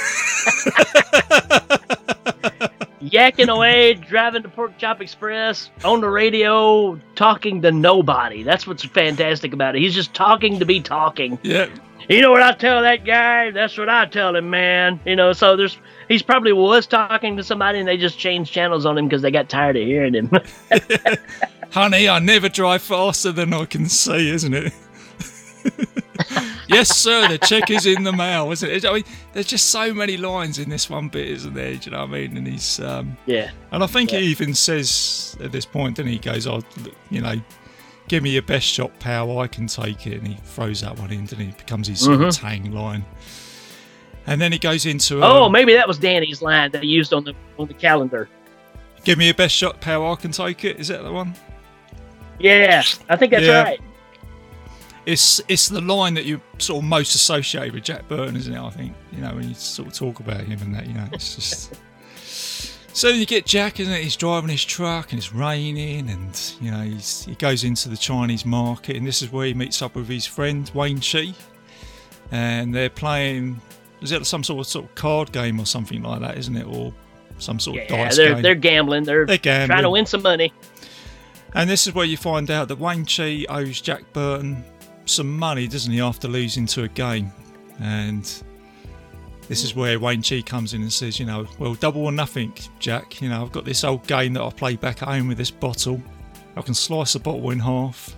yakking away, driving the Pork Chop Express on the radio, talking to nobody. That's what's fantastic about it. He's just talking to be talking. Yeah. You know what I tell that guy? That's what I tell him, man. You know, so there's he's probably was talking to somebody and they just changed channels on him because they got tired of hearing him. Honey, I never drive faster than I can see, isn't it? yes, sir. The check is in the mail, isn't it? I mean, there's just so many lines in this one bit, isn't there? Do you know what I mean? And he's, um, yeah. And I think he even says at this point, and he He goes, "Oh, you know, give me your best shot, pal. I can take it." And he throws that one in, and he becomes his sort of tang line. And then he goes into, oh, um, maybe that was Danny's line that he used on the on the calendar. "Give me your best shot, pal. I can take it. Is that the one? Yeah, I think that's Yeah. right. It's it's the line that you sort of most associate with Jack Burton, isn't it? I think you know when you sort of talk about him and that. You know, it's just. So you get Jack, isn't it? He's driving his truck and it's raining, and you know he's, he goes into the Chinese market, and this is where he meets up with his friend Wang Chi, and they're playing. Is it some sort of sort of card game or something like that, isn't it, or some sort of dice they're game? they're gambling. They're, They're trying to win some money. And this is where you find out that Wang Chi owes Jack Burton some money, doesn't he, after losing to a game? And this is where Wang Chi comes in and says, you know, well, double or nothing, Jack. You know, I've got this old game that I play back at home with this bottle. I can slice the bottle in half.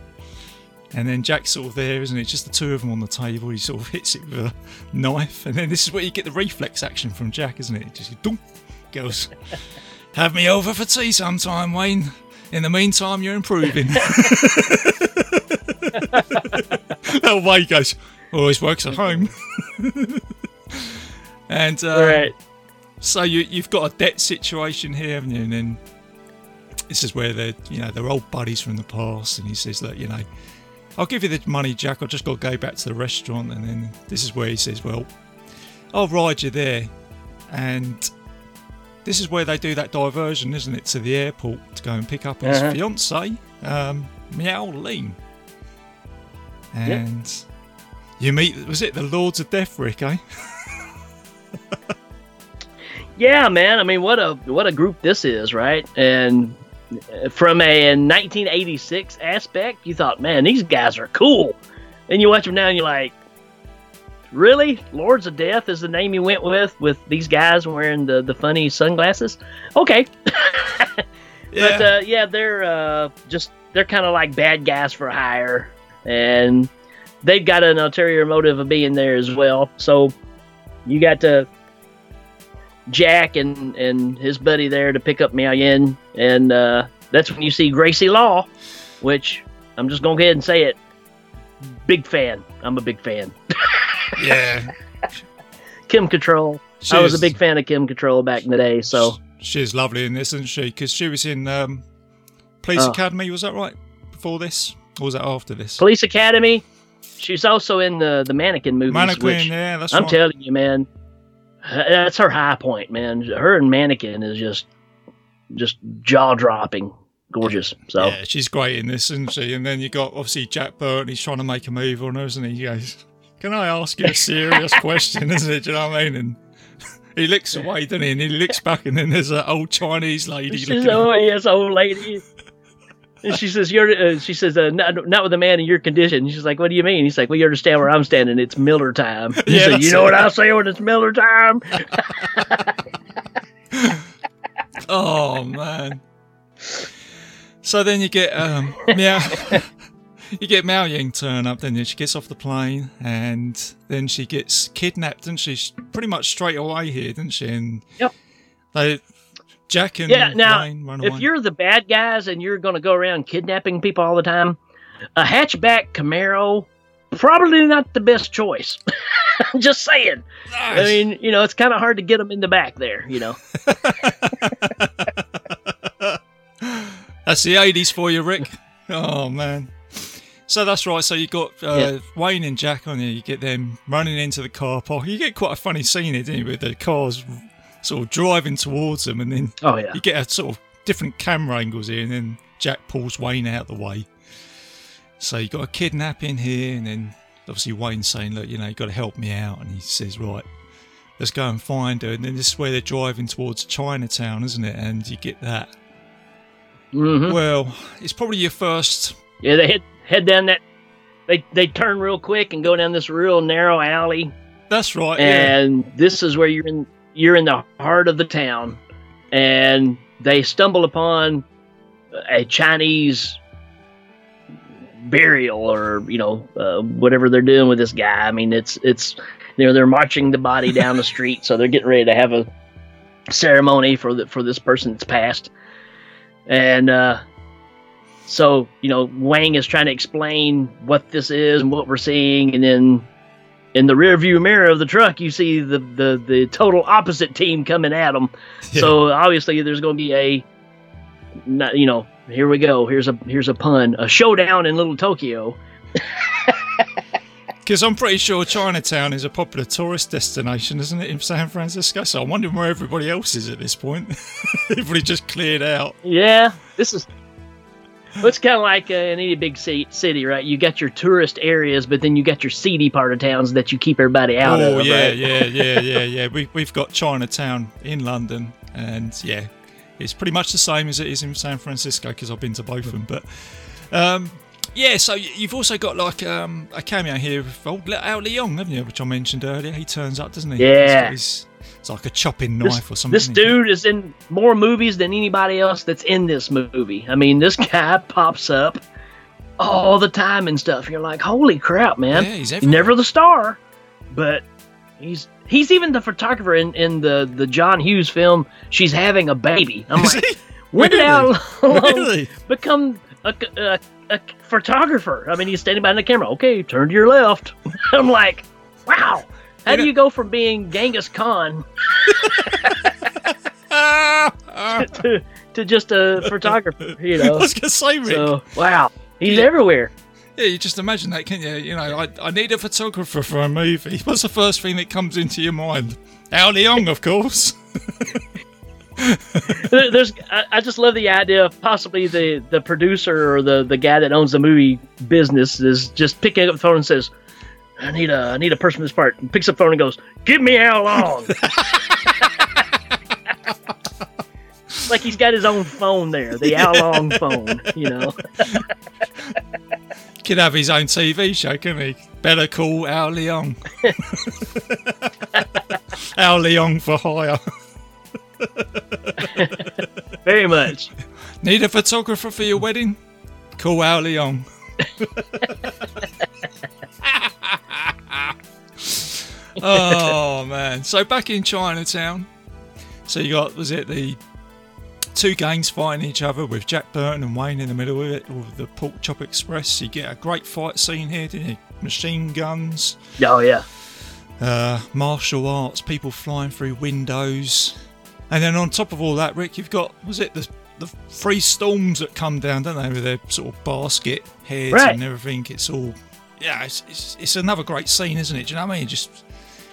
And then Jack's sort of there, isn't it? Just the two of them on the table. He sort of hits it with a knife. And then this is where you get the reflex action from Jack, isn't it? Just dunk, goes, have me over for tea sometime, Wayne. In the meantime, you're improving. that way he goes, always works at home. and uh, Right. so you, you've got a debt situation here, haven't you? And then this is where they're, you know, they're old buddies from the past. And he says, look, you know, I'll give you the money, Jack. I've just got to go back to the restaurant. And then this is where he says, well, I'll ride you there. And this is where they do that diversion, isn't it, to the airport to go and pick up his Uh-huh. fiance, um, Miao Yin. And you meet, was it the Lords of Death, Rick, eh? Yeah, man. I mean, what a what a group this is, right? And from a 1986 aspect, you thought, man, these guys are cool. And you watch them now, and you're like, really? Lords of Death is the name you went with with these guys wearing the the funny sunglasses? Okay, but uh, yeah, they're uh, just they're kind of like bad guys for hire, and they've got an ulterior motive of being there as well. So you got to Jack and and his buddy there to pick up Miao Yin, and uh, that's when you see Gracie Law, which I'm just gonna go ahead and say it. Big fan. I'm a big fan. Yeah. Kim Cattrall. I was a big fan of Kim Cattrall back in the day. So She's lovely in this, isn't she? Because she was in um, Police Oh. Academy, was that right? Before this? Or was that after this? Police Academy. She's also in the the Mannequin movies. Mannequin, which yeah, that's I'm right. telling you, man. Uh, that's her high point, man. Her and Mannequin is just just jaw dropping, gorgeous. So Yeah, she's great in this, isn't she? And then you got obviously Jack Burton. He's trying to make a move on her, isn't he? He goes, "Can I ask you a serious question?" Isn't it? Do you know what I mean? And he looks away, doesn't he? And he looks back, and then there's an old Chinese lady. She's looking oh yes, old lady. And she says, "You're." Uh, she says, uh, not, "Not with a man in your condition." She's like, "What do you mean?" He's like, "Well, you understand where I'm standing. It's Miller time." Yeah, said, "You know what I say when it's Miller time?" Oh man. So then you get um Miao You get Miao Yin turn up, then? She gets off the plane and then she gets kidnapped, and she's Pretty much straight away here, didn't she? And Yep. they Jack and yeah. Now, run if away. you're the bad guys and you're going to go around kidnapping people all the time, a hatchback Camaro probably not the best choice. I'm Just saying. I mean, you know, it's kind of hard to get them in the back there. You know. That's the 80s for you, Rick. Oh, man. So that's right. So you got uh, Wayne and Jack on there. You get them running into the car park. You get quite a funny scene here, don't you, with the cars sort of driving towards them, and then Oh yeah. you get a sort of different camera angles here, and then Jack pulls Wayne out of the way. So you got a kidnapping here, and then obviously Wayne saying, "Look, you know, you got to help me out," and he says, "Right, let's go and find her. And then this is where they're driving towards Chinatown, isn't it? And you get that. hmm Well, it's probably your first. Yeah, they head head down that. They they turn real quick and go down this real narrow alley, That's right. Yeah. and this is where you're in you're in the heart of the town, and they stumble upon a Chinese burial or you know uh, whatever they're doing with this guy. I mean, it's it's you know they're marching the body down the street, so they're getting ready to have a ceremony for the for this person that's passed, and uh, so you know Wang is trying to explain what this is and what we're seeing, and then in the rear view mirror of the truck, you see the the the total opposite team coming at them. So obviously, there's going to be a, not, you know, here we go. Here's a here's a pun, a showdown in Little Tokyo. Because I'm pretty sure Chinatown is a popular tourist destination, isn't it, in San Francisco? So I'm wondering where everybody else is at this point. everybody just cleared out. Yeah, this is. It's kind of like uh, in any big city, right? You got your tourist areas, but then you got your seedy part of towns that you keep everybody out oh, of. yeah, right? yeah, yeah, yeah, yeah. We, we've got Chinatown in London, and yeah, it's pretty much the same as it is in San Francisco because I've been to both of them. But um, yeah, so you've also got like um, a cameo here of old Al Leong, haven't you? Which I mentioned earlier. He turns up, doesn't he? Yeah. his- it's like a chopping This, knife or something. this dude is in more movies than anybody else that's in this movie. I mean, this guy pops up all the time and stuff. You're like, holy crap, man! Yeah, he's everywhere. Never the star, but he's he's even the photographer in, in the the John Hughes film. She's having a baby. I'm like, he? when did Al Really? become a, a, a photographer? I mean, he's standing behind the camera. Okay, turn to your left. I'm like, wow. How You do know- you go from being Genghis Khan to, to just a photographer, you I know. was going to say, Rick. So wow, he's Yeah. everywhere. Yeah, you just imagine that, can you? You know, I, I need a photographer for a movie. What's the first thing that comes into your mind? Al Leong, of course. There- There's, I, I just love the idea of possibly the the producer or the the guy that owns the movie business is just picking up the phone and says, "I need a I need a person for this part." And picks up the phone and goes, "Give me Al Leong." like he's got his own phone there, the Al Leong phone, you know. Could have his own TV show, couldn't he? Better call Al Leong. Al Leong for hire. Very much. Need a photographer for your wedding? Call Al Leong. oh man! So back in Chinatown, so you got was it the two gangs fighting each other with Jack Burton and Wayne in the middle of it, with the Pork Chop Express. You get a great fight scene here, didn't you? Machine guns, Oh yeah. uh, martial arts, people flying through windows, and then on top of all that, Rick, you've got was it the the three storms that come down, don't they, with their sort of basket heads Right. and everything. It's all yeah, it's, it's it's another great scene, isn't it? Do you know what I mean? It just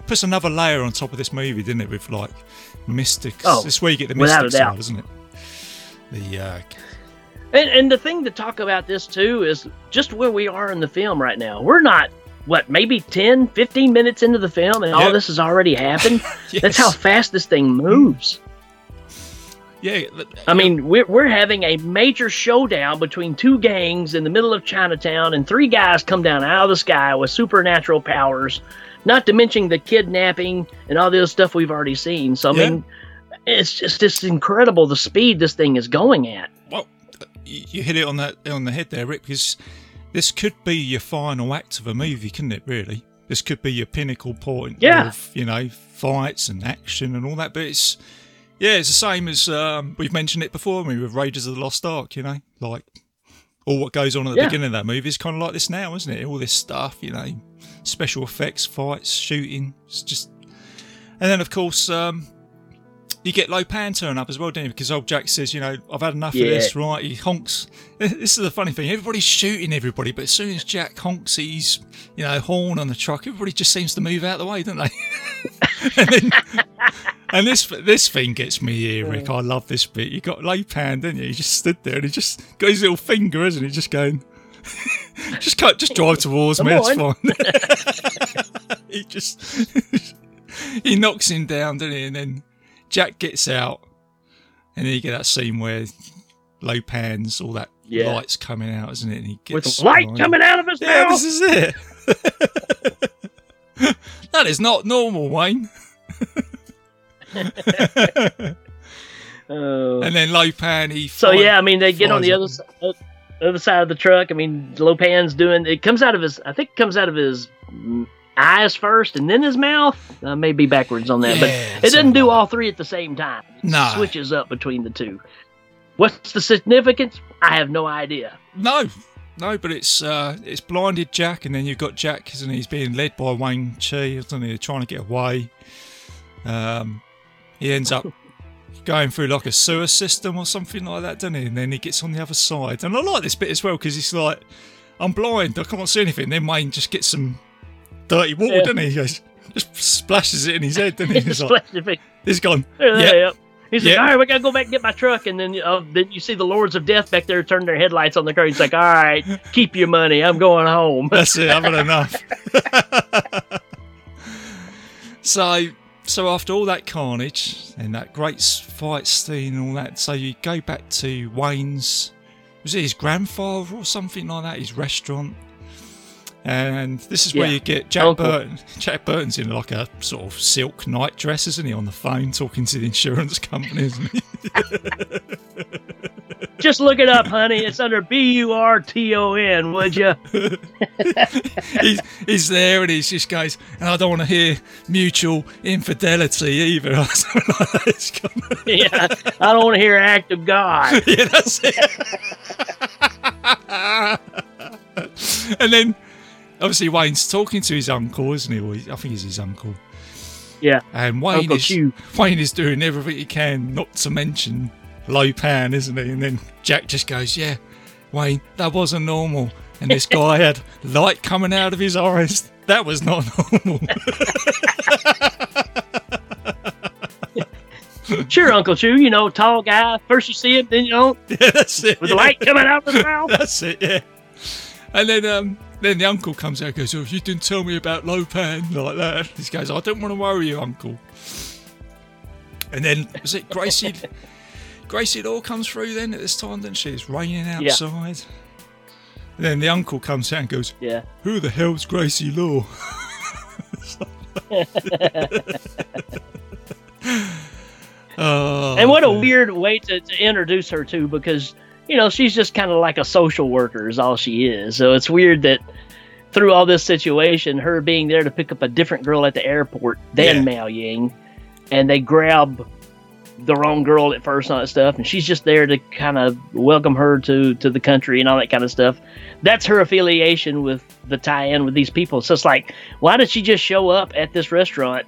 puts another layer on top of this movie, didn't it? With like mystics. Oh, this is where you get the mystic side, isn't it? The uh, And, and the thing to talk about this too is just where we are in the film right now. We're not, what, maybe 10, 15 minutes into the film and all this has already happened? yes. That's how fast this thing moves. Yeah. I mean, we're, we're having a major showdown between two gangs in the middle of Chinatown, and three guys come down out of the sky with supernatural powers, not to mention the kidnapping and all the other stuff we've already seen. So, I Yeah. mean, it's just it's incredible the speed this thing is going at. Well, you hit it on that on the head there, Rick. Because this could be your final act of a movie, couldn't it? Really, this could be your pinnacle point Yeah. of you know fights and action and all that. But it's yeah, it's the same as um, we've mentioned it before. I mean, with Raiders of the Lost Ark, you know, like all what goes on at the Yeah. beginning of that movie is kind of like this now, isn't it? All this stuff, you know, special effects, fights, shooting. It's just, and then of course. Um, you get Lo Pan turn up as well, don't you? Because old Jack says, you know, I've had enough Yeah. of this, right? He honks. This is the funny thing. Everybody's shooting everybody, but as soon as Jack honks his, you know, horn on the truck, everybody just seems to move out of the way, don't they? and, then, and this this thing gets me here, Rick. I love this bit. You got Lo Pan, didn't you? He just stood there and he just got his little finger, isn't he? Just going. just cut, just drive towards me. Come It's fine. he just he knocks him down, doesn't he? And then Jack gets out, and then you get that scene where Lo Pan's all that Yeah. lights coming out, isn't it? And he With gets light blinded. coming out of his Yeah, mouth. this is it. that is not normal, Wayne. Oh. And then Lo Pan, he So flies- yeah, I mean they get on the other side, other side of the truck. I mean Lo Pan's doing it comes out of his. I think it comes out of his eyes first and then his mouth. I may be backwards on that, Yeah, but it doesn't do all three at the same time. It No. switches up between the two. What's the significance? I have no idea. No, no, but it's uh, it's blinded Jack, and then you've got Jack, isn't he? He's being led by Wang Chi, isn't he? Trying to get away. Um, he ends up going through like a sewer system or something like that, doesn't he? And then he gets on the other side. And I like this bit as well because he's like, "I'm blind, I can't see anything." Then Wayne just gets some dirty water, Yeah. doesn't he? He goes, just splashes it in his head, doesn't he? He's like, he's gone. Yeah. Yeah, He's Yeah. like, all right, we gotta go back and get my truck, and then uh, then you see the Lords of Death back there turn their headlights on the car. He's like, all right, keep your money, I'm going home. That's it. I've had enough. so, so after all that carnage and that great fight scene and all that, so you go back to Wayne's. Was it his grandfather or something like that? His restaurant. And this is where Yeah. you get Jack Uncle. Burton. Jack Burton's in like a sort of silk night dress, isn't he, on the phone talking to the insurance company, isn't he? Just look it up, honey. It's under B U R T O N, would you? he's, he's there and he just goes, and I don't want to hear mutual infidelity either. like that. It's kind of- yeah, I don't want to hear act of God. yeah, that's it. and then, obviously, Wayne's talking to his uncle, isn't he? He- I think he's his uncle. Yeah, And Wayne Uncle is. Wayne is doing everything he can not to mention Lo Pan, isn't he? And then Jack just goes, "Yeah, Wayne, that wasn't normal." And this guy had light coming out of his eyes. That was not normal. sure, Uncle Chu. You know, tall guy. First you see him, then you don't. yeah, that's it. With yeah. the light coming out of his mouth. That's it, yeah. And then um then the uncle comes out and goes, Oh, if you didn't tell me about Lo Pan like that. He goes, I don't want to worry you, uncle. And then was it Gracie Gracie Law comes through then at this time, didn't she? It's raining outside. And then the uncle comes out and goes, Yeah. Who the hell's Gracie Law? oh, And what a weird way to, to introduce her to, because you know she's just kind of like a social worker is all she is. So it's weird that through all this situation, her being there to pick up a different girl at the airport than Yeah. Miao Yin, and they grab the wrong girl at first and all that stuff, and she's just there to kind of welcome her to to the country and all that kind of stuff. That's her affiliation with the tie-in with these people. So it's like, why did she just show up at this restaurant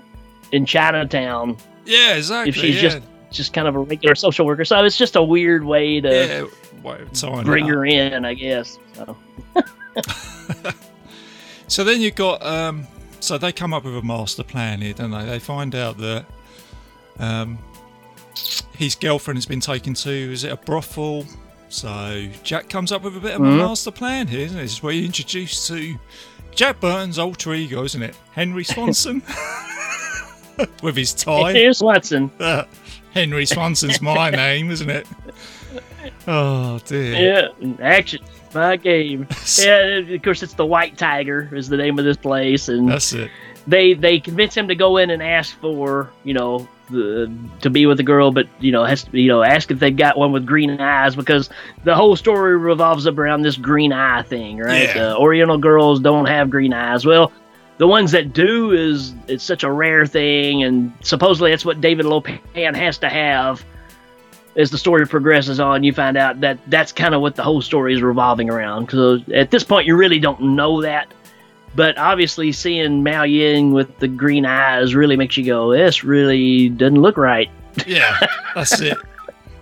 in Chinatown Yeah, exactly. if she's yeah. just just kind of a regular social worker. So it's just a weird way to yeah, way of tying it bring her in, I guess. So, So then you've got um so they come up with a master plan here, don't they? They find out that um his girlfriend has been taken to is it a brothel? So Jack comes up with a bit of a Mhm. master plan here, isn't it? This is where you're introduced to Jack Burton's alter ego, isn't it? Henry Swanson. with his tie. here's Watson. Henry Swanson's my name, isn't it? Oh dear. Yeah, action, my game. Yeah, of course it's the White Tiger is the name of this place, and That's it. they they convince him to go in and ask for you know the to be with the girl, but you know has to you know ask if they've got one with green eyes because the whole story revolves around this green eye thing, right? Yeah. Uh, Oriental girls don't have green eyes. Well, the ones that do is it's such a rare thing, and supposedly that's what David Lo Pan has to have. As the story progresses on, you find out that that's kind of what the whole story is revolving around. Because at this point, you really don't know that. But obviously, seeing Miao Yin with the green eyes really makes you go, "This really doesn't look right." Yeah, that's it.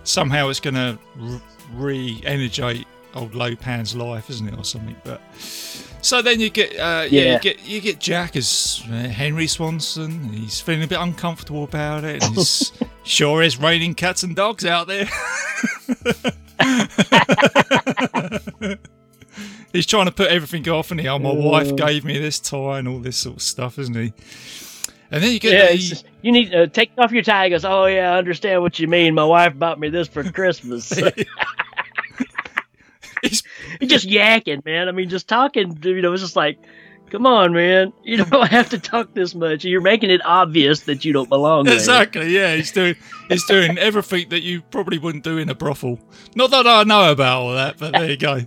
Somehow it's going to re-energize old Lo Pan's life, isn't it, or something? But so then you get, uh, yeah. Yeah. you get you get Jack as uh, Henry Swanson. He's feeling a bit uncomfortable about it. And he's sure is raining cats and dogs out there. he's trying to put everything off, and he, oh, my wife gave me this tie and all this sort of stuff, isn't he? And then you get Yeah, the, just- you need to take off your tie. He goes, oh yeah, I understand what you mean. My wife bought me this for Christmas. he's, He's just yakking, man. I mean, just talking. You know, it's just like, come on, man. You don't have to talk this much. You're making it obvious that you don't belong there. exactly, yeah, he's doing he's doing everything that you probably wouldn't do in a brothel. Not that I know about all that, but there you go.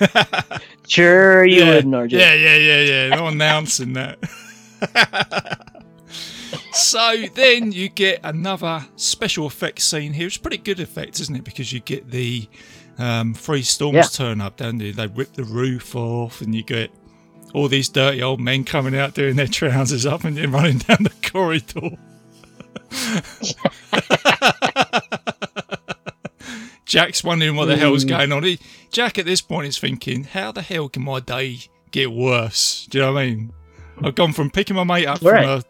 Sure, you yeah, wouldn't, RJ. Yeah, yeah, yeah, yeah. No announcing that. so then you get another special effects scene here. It's pretty good effects, isn't it? Because you get the um, three storms Yeah. turn up, don't they? They rip the roof off, and you get all these dirty old men coming out doing their trousers up and then running down the corridor. Jack's wondering what the hell's going on. He, Jack at this point is thinking, how the hell can my day get worse? Do you know what I mean? I've gone from picking my mate up Right. from a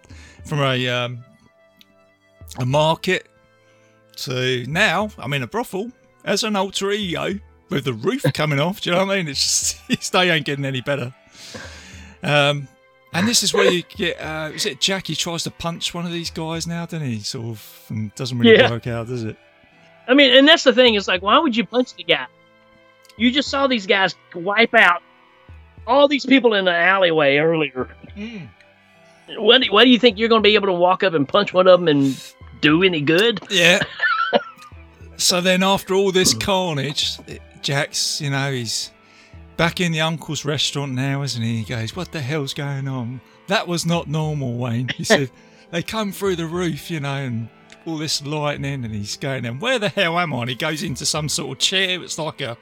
from a um, a market to now I'm in a brothel as an alter ego with the roof coming off. Do you know what I mean? It's just day ain't getting any better. Um, and this is where you get uh, is it Jack? He tries to punch one of these guys now, doesn't he? Sort of, and doesn't really Yeah. work out, does it? I mean, and that's the thing. It's like, why would you punch the guy? You just saw these guys wipe out all these people in the alleyway earlier. What, do- what do you think you're going to be able to walk up and punch one of them and do any good? Yeah. so then, after all this carnage, Jack's, you know, he's back in the uncle's restaurant now, isn't he? He goes, What the hell's going on? That was not normal, Wayne. He said, They come through the roof, you know, and all this lightning, and he's going, And where the hell am I? And he goes into some sort of chair. It's like a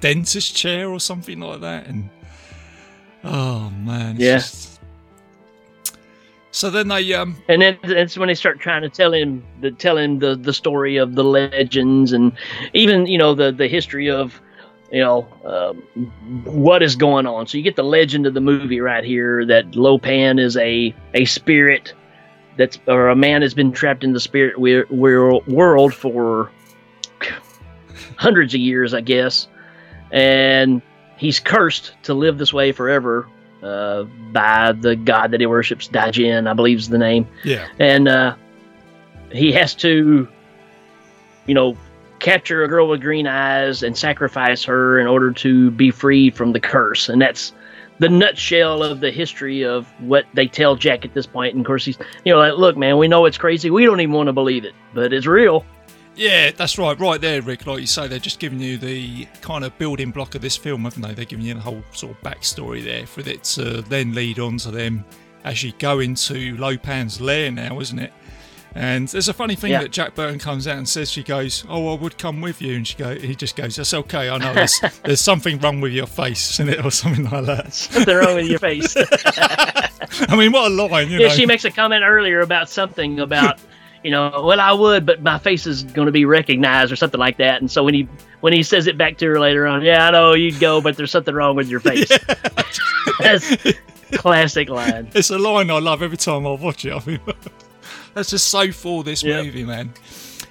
dentist chair or something like that. And oh, man. it's Yeah. So then they, um, And then that's when they start trying to tell him the tell him the, the story of the legends and even you know the the history of you know um, what is going on. So you get the legend of the movie right here that Lo Pan is a a spirit that's or a man has been trapped in the spirit we- wor- world for hundreds of years, I guess, and he's cursed to live this way forever. Uh, by the god that he worships, Dajin, I believe is the name yeah. and uh, he has to, you know, capture a girl with green eyes and sacrifice her in order to be freed from the curse. And that's the nutshell of the history of what they tell Jack at this point. And of course, he's, you know, like, look, man, we know it's crazy. We don't even want to believe it, but it's real. Yeah, that's right. Right there, Rick. Like you say, they're just giving you the kind of building block of this film, haven't they? They're giving you the whole sort of backstory there for it to then lead on to them actually going to Lo Pan's lair now, isn't it? And there's a funny thing Yeah. that Jack Burton comes out and says. She goes, "Oh, I would come with you," and she go, he just goes, "That's okay. I know there's, there's something wrong with your face, isn't it, or something like that." Something wrong with your face. I mean, what a line, you yeah, know? she makes a comment earlier about something about, you know, well, I would, but my face is going to be recognized or something like that. And so when he when he says it back to her later on, yeah, I know you'd go, but there's something wrong with your face. That's classic line. It's a line I love every time I watch it. I mean, that's just so for this Yep. movie, man.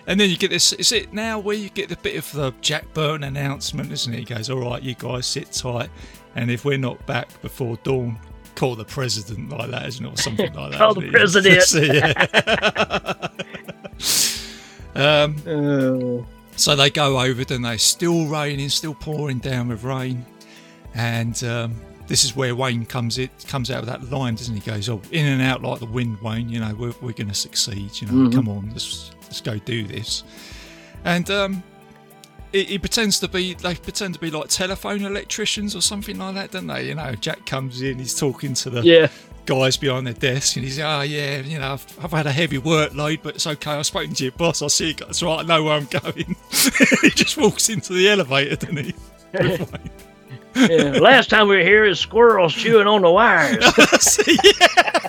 And then you get this. Is it now where you get the bit of the Jack Burton announcement, isn't it? He goes, "All right, you guys sit tight, and if we're not back before dawn, call the president like that, isn't it, or something like that?" Call the isn't it? president. yeah. um, Oh. so they go over, then they still raining, still pouring down with rain, and um, this is where Wayne comes it comes out of that line, doesn't he? He Goes, "Oh, in and out like the wind, Wayne. You know, we're, we're going to succeed. You know, come on, let's let's go do this." And um, he, he pretends to be they pretend to be like telephone electricians or something like that, don't they? You know, Jack comes in, he's talking to the Yeah. guys behind their desk, and he's, oh yeah, you know, I've, I've had a heavy workload, but it's okay. I've spoken to your boss. I see you guys right. I know where I'm going. he just walks into the elevator, doesn't he? yeah. Last time we were here, is squirrels chewing on the wires. See, yeah.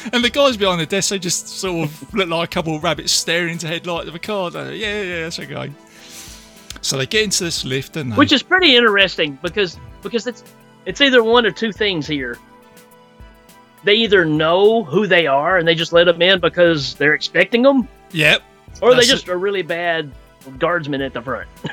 and the guys behind the desk, they just sort of look like a couple of rabbits staring into the headlight of a car. they? Yeah, yeah, that's okay. So they get into this lift, and they? which is pretty interesting because because it's it's either one or two things here. They either know who they are and they just let them in because they're expecting them, yep, or they just are really bad guardsmen at the front.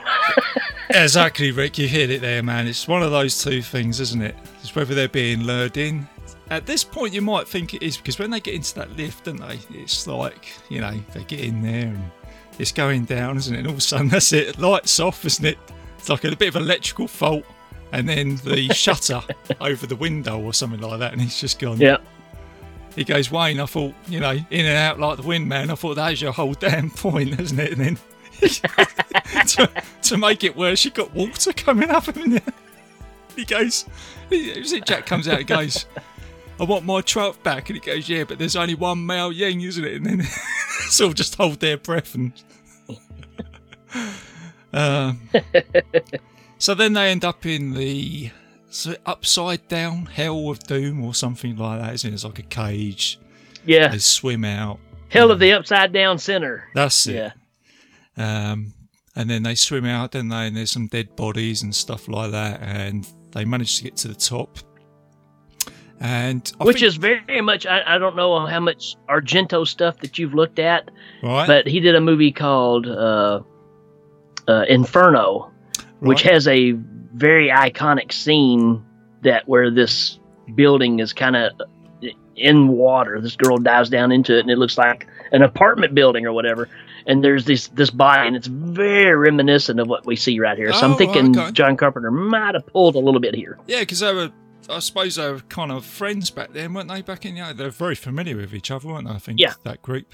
exactly, Rick. You hit it there, man. It's one of those two things, isn't it? It's whether they're being lured in. At this point, you might think it is because when they get into that lift, don't they? It's like you know they get in there and it's going down, isn't it? And all of a sudden, that's it. Lights off, isn't it? It's like a bit of electrical fault, and then the shutter over the window or something like that, and he's just gone. Yeah. He goes, Wayne. I thought, you know, in and out like the wind, man. I thought that was your whole damn point, isn't it? And then to, to make it worse, you got water coming up, and he goes, "Is it?" Jack comes out and goes. I want my trout back, and he goes, "Yeah, but there's only one Miao Yin, isn't it?" And then sort of just hold their breath and. Um, so then they end up in the so upside down hell of doom or something like that, isn't it? It's like a cage. Yeah. They swim out. Hell of the upside down center. That's it. Yeah. Um, and then they swim out, don't they? And there's some dead bodies and stuff like that, and they manage to get to the top. And I Which think- is very much, I, I don't know how much Argento stuff that you've looked at, right, but he did a movie called uh, uh, Inferno, which has a very iconic scene that where this building is kind of in water. This girl dives down into it, and it looks like an apartment building or whatever. And there's this this body, and it's very reminiscent of what we see right here. So Oh, I'm thinking okay. John Carpenter might have pulled a little bit here. Yeah, because I were, I suppose they were kind of friends back then, weren't they? Back in, yeah, they're very familiar with each other, weren't they? I think Yeah. that group.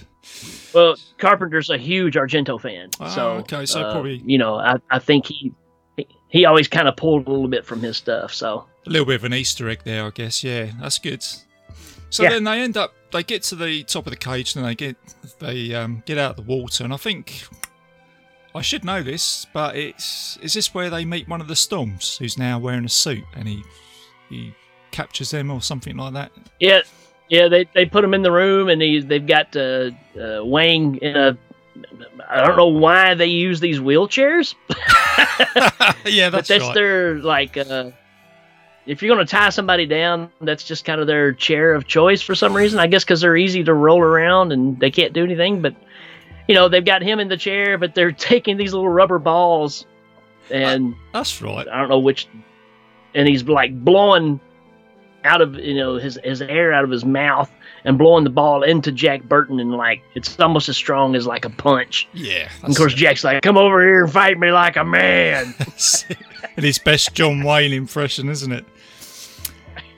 Well, Carpenter's a huge Argento fan, Oh, so okay, so uh, probably- you know I, I think he he- he always kind of pulled a little bit from his stuff. So A little bit of an Easter egg there, I guess. Yeah, that's good. So Yeah. then they end up, they get to the top of the cage, and they get, they um, get out of the water, and I think. I should know this, but it's is this where they meet one of the Storms, who's now wearing a suit, and he he captures them or something like that. yeah, yeah, they they put him in the room, and he they've got uh, uh, Wang in a. I don't know why they use these wheelchairs, yeah, that's, but that's, right. their like. Uh, if you're going to tie somebody down, that's just kind of their chair of choice for some reason. I guess because they're easy to roll around and they can't do anything. But you know, they've got him in the chair, but they're taking these little rubber balls, and That's right. I don't know which, and he's like blowing out of you know his his air out of his mouth and blowing the ball into Jack Burton, and like it's almost as strong as like a punch. Yeah. And of course, Jack's like, "Come over here and fight me like a man." and his best John Wayne impression, isn't it?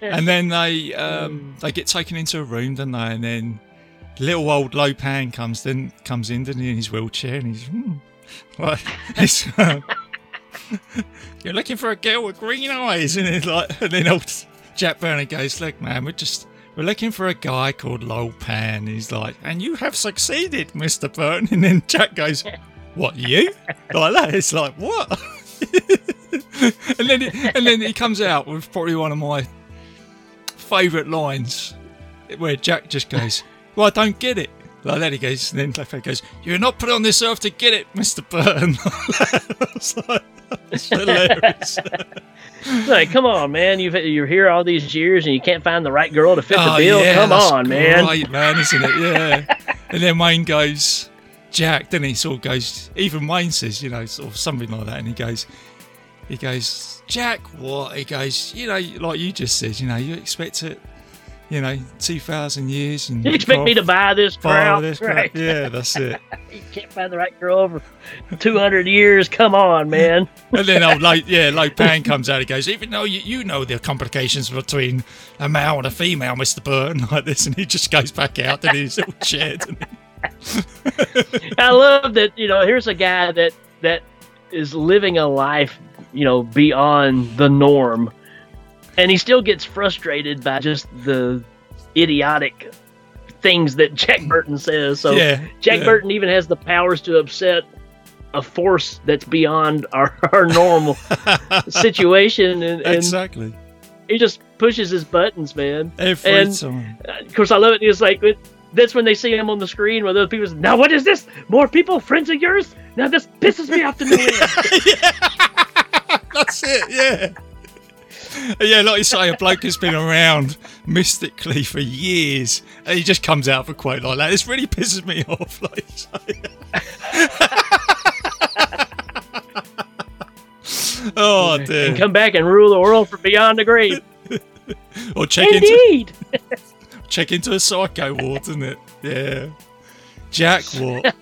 And then they um, they get taken into a room, don't they? And then little old Lo Pan comes then comes in, doesn't he, in his wheelchair, and he's hmm, like, uh, you're looking for a girl with green eyes, and it's like, and then old Jack Burton goes, look, man, we're just we're looking for a guy called Lo Pan. He's like, and you have succeeded, Mister Burton. And then Jack goes, what you? Like that? It's like what? and then he, and then he comes out with probably one of my favourite lines, where Jack just goes, "Well, I don't get it." Like that, he goes, and then Clefairy goes, "You're not put on this earth to get it, Mister Burton." it's like, That's hilarious. like, come on, man! You've you're here all these years and you can't find the right girl to fit Oh, the bill. yeah, come on, man! Great, man, isn't it? Yeah. and then Wayne goes, Jack, then he sort of goes, even Wayne says, you know, sort of something like that, and he goes, he goes, Jack, what? He goes, you know, like you just said, you know, you expect it, you know, 2,000 years. And You expect me to buy this crap? Right. Yeah, that's it. you can't find the right girl over 200 years. Come on, man! And then old like yeah, like Pan comes out. He goes, even though you, you know the complications between a male and a female, Mister Burton, like this, and he just goes back out in his little chair. I love that. You know, here's a guy that that is living a life, you know, beyond the norm, and he still gets frustrated by just the idiotic things that Jack Burton says. So Yeah, Jack yeah. Burton even has the powers to upset a force that's beyond our, our normal situation, and, and exactly. he just pushes his buttons, man. Every and, uh, of course, I love it. It's like it- that's when they see him on the screen where those people say, "Now what is this? More people, friends of yours? Now this pisses me off to no end." That's it. Yeah. Yeah, like you say, a bloke has been around mystically for years, and he just comes out with a quote like that. This really pisses me off. Like, you say. Oh and come back and rule the world from beyond the grave. Or check into check into a psycho ward, isn't it? Yeah. Jack Ward.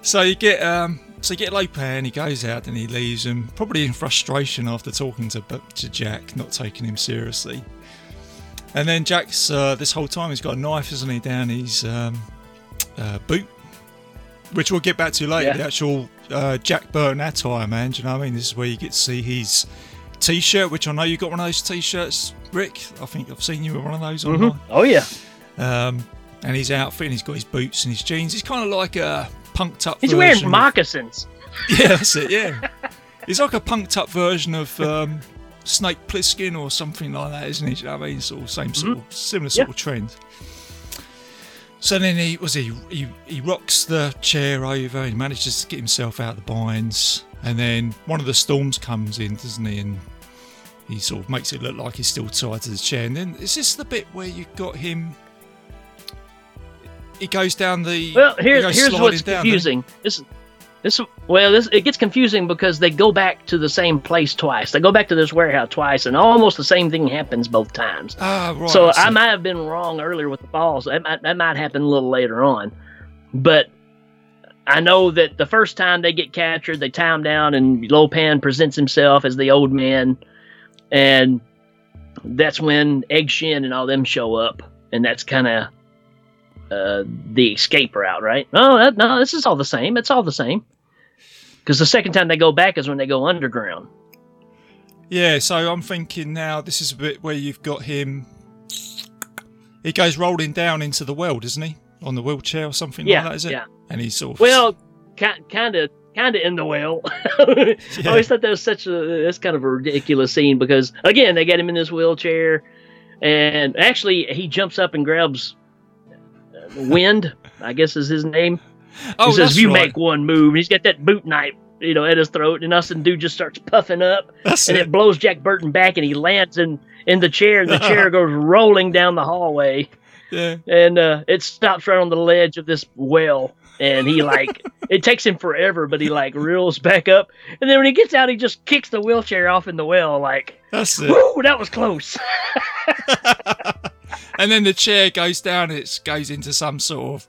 so you get um so you get Lo Pan, he goes out and he leaves him, probably in frustration after talking to to Jack, not taking him seriously. And then Jack's uh, this whole time he's got a knife, isn't he, down his um, uh, boot, which we'll get back to later. Yeah. The actual uh, Jack Burton attire, man. Do you know what I mean? This is where you get to see his t-shirt, which I know you got one of those t-shirts, Rick. I think I've seen you with one of those Mhm. online. Oh yeah. Um, and his outfit, and he's got his boots and his jeans. He's kind of like a punked up. He's version wearing of- moccasins. Yeah, that's it. Yeah, he's like a punked up version of um, Snake Plissken or something like that, isn't he? You know what I mean? Sort of same sort of similar sort Yeah. of trend. So then he was he, he he rocks the chair over. He manages to get himself out of the binds, and then one of the storms comes in, doesn't he? And he sort of makes it look like he's still tied to the chair. And then is this the bit where you've got him? He goes down the. Well, he here's here's what's down, confusing. This this well, this it gets confusing because they go back to the same place twice. They go back to this warehouse twice, and almost the same thing happens both times. Ah, right. so I I might have been wrong earlier with the balls. That might, that might happen a little later on, but I know that the first time they get captured, they tie him down, and Lo Pan presents himself as the old man, and that's when Egg Shen and all them show up, and that's kind of uh, the escape route, right? No, that, no, this is all the same. It's all the same. Because the second time they go back is when they go underground. Yeah, so I'm thinking now this is a bit where you've got him. He goes rolling down into the well, doesn't he? On the wheelchair or something Yeah, like that, is it? yeah. And he's sort of. Well, kind of, kind of in the well. I always thought that was such a that's kind of a ridiculous scene because again they get him in this wheelchair, and actually he jumps up and grabs Wind, I guess is his name. Oh, he says, "If you right. make one move," and he's got that boot knife, you know, at his throat, and us and dude just starts puffing up, That's and it. it blows Jack Burton back, and he lands in in the chair, and the chair goes rolling down the hallway, Yeah. and uh, it stops right on the ledge of this well, and he like it takes him forever, but he like reels back up, and then when he gets out, he just kicks the wheelchair off in the well, like, That's it. "Woo, that was close." And then the chair goes down. It goes into some sort of.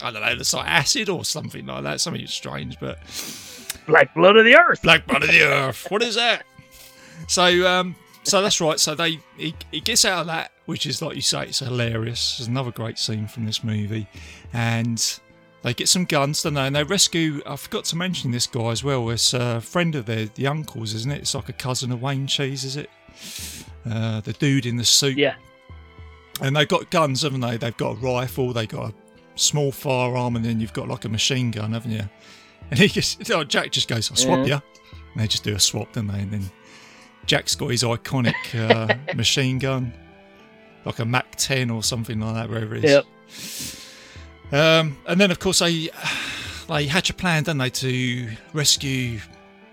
I don't know, it's like acid or something like that. Something strange, but. Black blood of the earth. Black blood of the earth. What is that? So, um, so that's right. So they he, he gets out of that, which is like you say, it's hilarious. It's another great scene from this movie, and they get some guns, don't they? And they rescue. I forgot to mention this guy as well. It's a friend of their the uncle's, isn't it? It's like a cousin of Wang Chi, is it? Uh, the dude in the suit. Yeah. And they've got guns, haven't they? They've got a rifle, they've got a small firearm, and then you've got like a machine gun, haven't you? And he just, oh, Jack just goes, I'll swap Yeah. you. And they just do a swap, don't they? And then Jack's got his iconic uh, machine gun, like a Mac 10 or something like that, wherever it is. Yep. Um, and then, of course, they they hatch a plan, don't they, to rescue.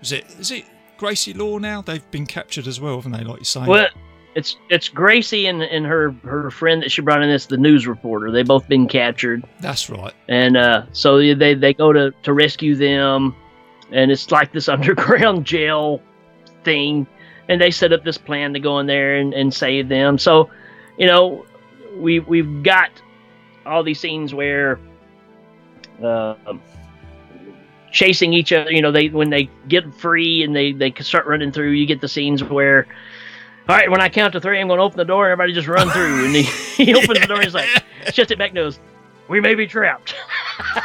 Is it is it Gracie Law now? They've been captured as well, haven't they? Like you say. Well, it's it's Gracie and, and her her friend that she brought in. This the news reporter. They both been captured, That's right. and uh, so they they go to to rescue them, and it's like this underground jail thing, and they set up this plan to go in there and, and save them. So, you know, we we've got all these scenes where. Uh, chasing each other you know they when they get free and they they start running through you get the scenes where all right, when I count to three, I'm going to open the door. Everybody just run through. And he, he opens the door and he's like, shuts it back, and goes, We may be trapped.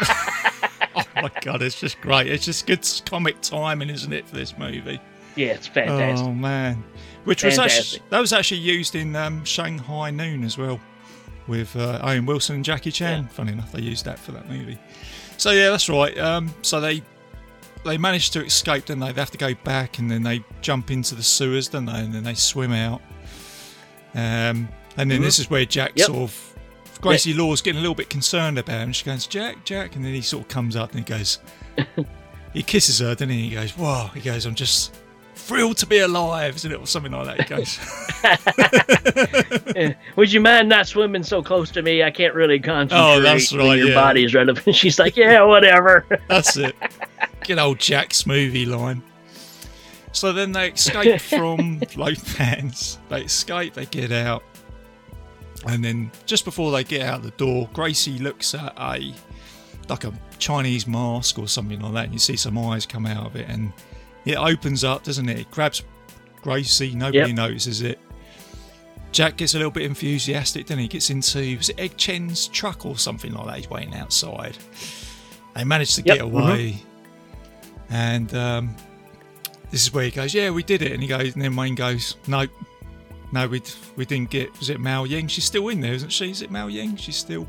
oh my god, it's just great. It's just good comic timing, isn't it, for this movie? Yeah, it's fantastic. Oh man, which was actually that was actually used in um, Shanghai Noon as well, with uh, Owen Wilson and Jackie Chan. Funny enough, they used that for that movie. So yeah, that's right. Um, so they they manage to escape, don't they? They have to go back, and then they jump into the sewers, don't they? And then they swim out. Um, and then Mhm. this is where Jack Yep. sort of Gracie Law's getting a little bit concerned about him. She goes, Jack, Jack, and then he sort of comes up and he goes, he kisses her, doesn't he? He goes, Whoa, he goes, I'm just thrilled to be alive, isn't it? Or something like that. He goes, Would you mind not swimming so close to me? I can't really concentrate. Oh, that's right, Your yeah. body's right up. And she's like, Yeah, whatever. That's it. Good old Jack Smoothie line. So then they escape from Lo Pan's. They escape, they get out. And then just before they get out the door, Gracie looks at a like a Chinese mask or something like that, and you see some eyes come out of it, and it opens up, doesn't it? It grabs Gracie, nobody Yep. notices it. Jack gets a little bit enthusiastic, then he gets into was it Egg Shen's truck or something like that. He's waiting outside. They manage to Yep, get mm-hmm. away, and um, this is where he goes, "Yeah, we did it." And he goes, and then Wang goes, "No, no, we we didn't get. Was it Miao Yin? She's still in there, isn't she? Is it Miao Yin? She's still.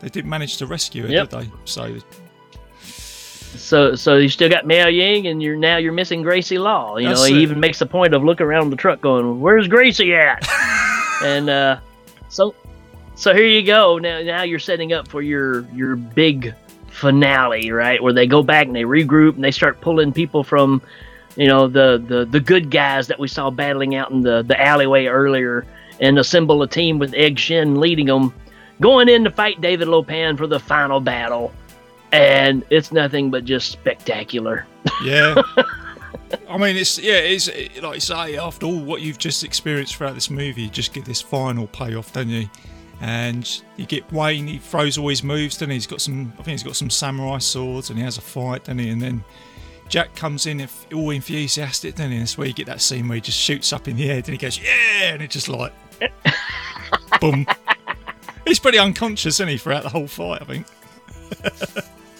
They didn't manage to rescue her, Yep. did they? So So so you still got Miao Yin, and you're now you're missing Gracie Law. You know, it. he even makes the point of looking around the truck, going, "Where's Gracie at?" and uh, so so here you go. Now now you're setting up for your your big finale, right? Where they go back and they regroup and they start pulling people from, you know, the the the good guys that we saw battling out in the the alleyway earlier, and assemble a team with Egg Shen leading them, going in to fight David Lo Pan for the final battle and it's nothing but just spectacular. yeah. I mean, it's yeah, it's like you say. After all what you've just experienced throughout this movie, you just get this final payoff, don't you? And you get Wang. He throws all his moves, he? He's got some. I think he's got some samurai swords, and he has a fight, doesn't he? And then Jack comes in if, all enthusiastic, doesn't he? And that's where you get that scene where he just shoots up in the air, and he goes, "Yeah!" and it just like, boom. He's pretty unconscious, isn't he, throughout the whole fight? I think.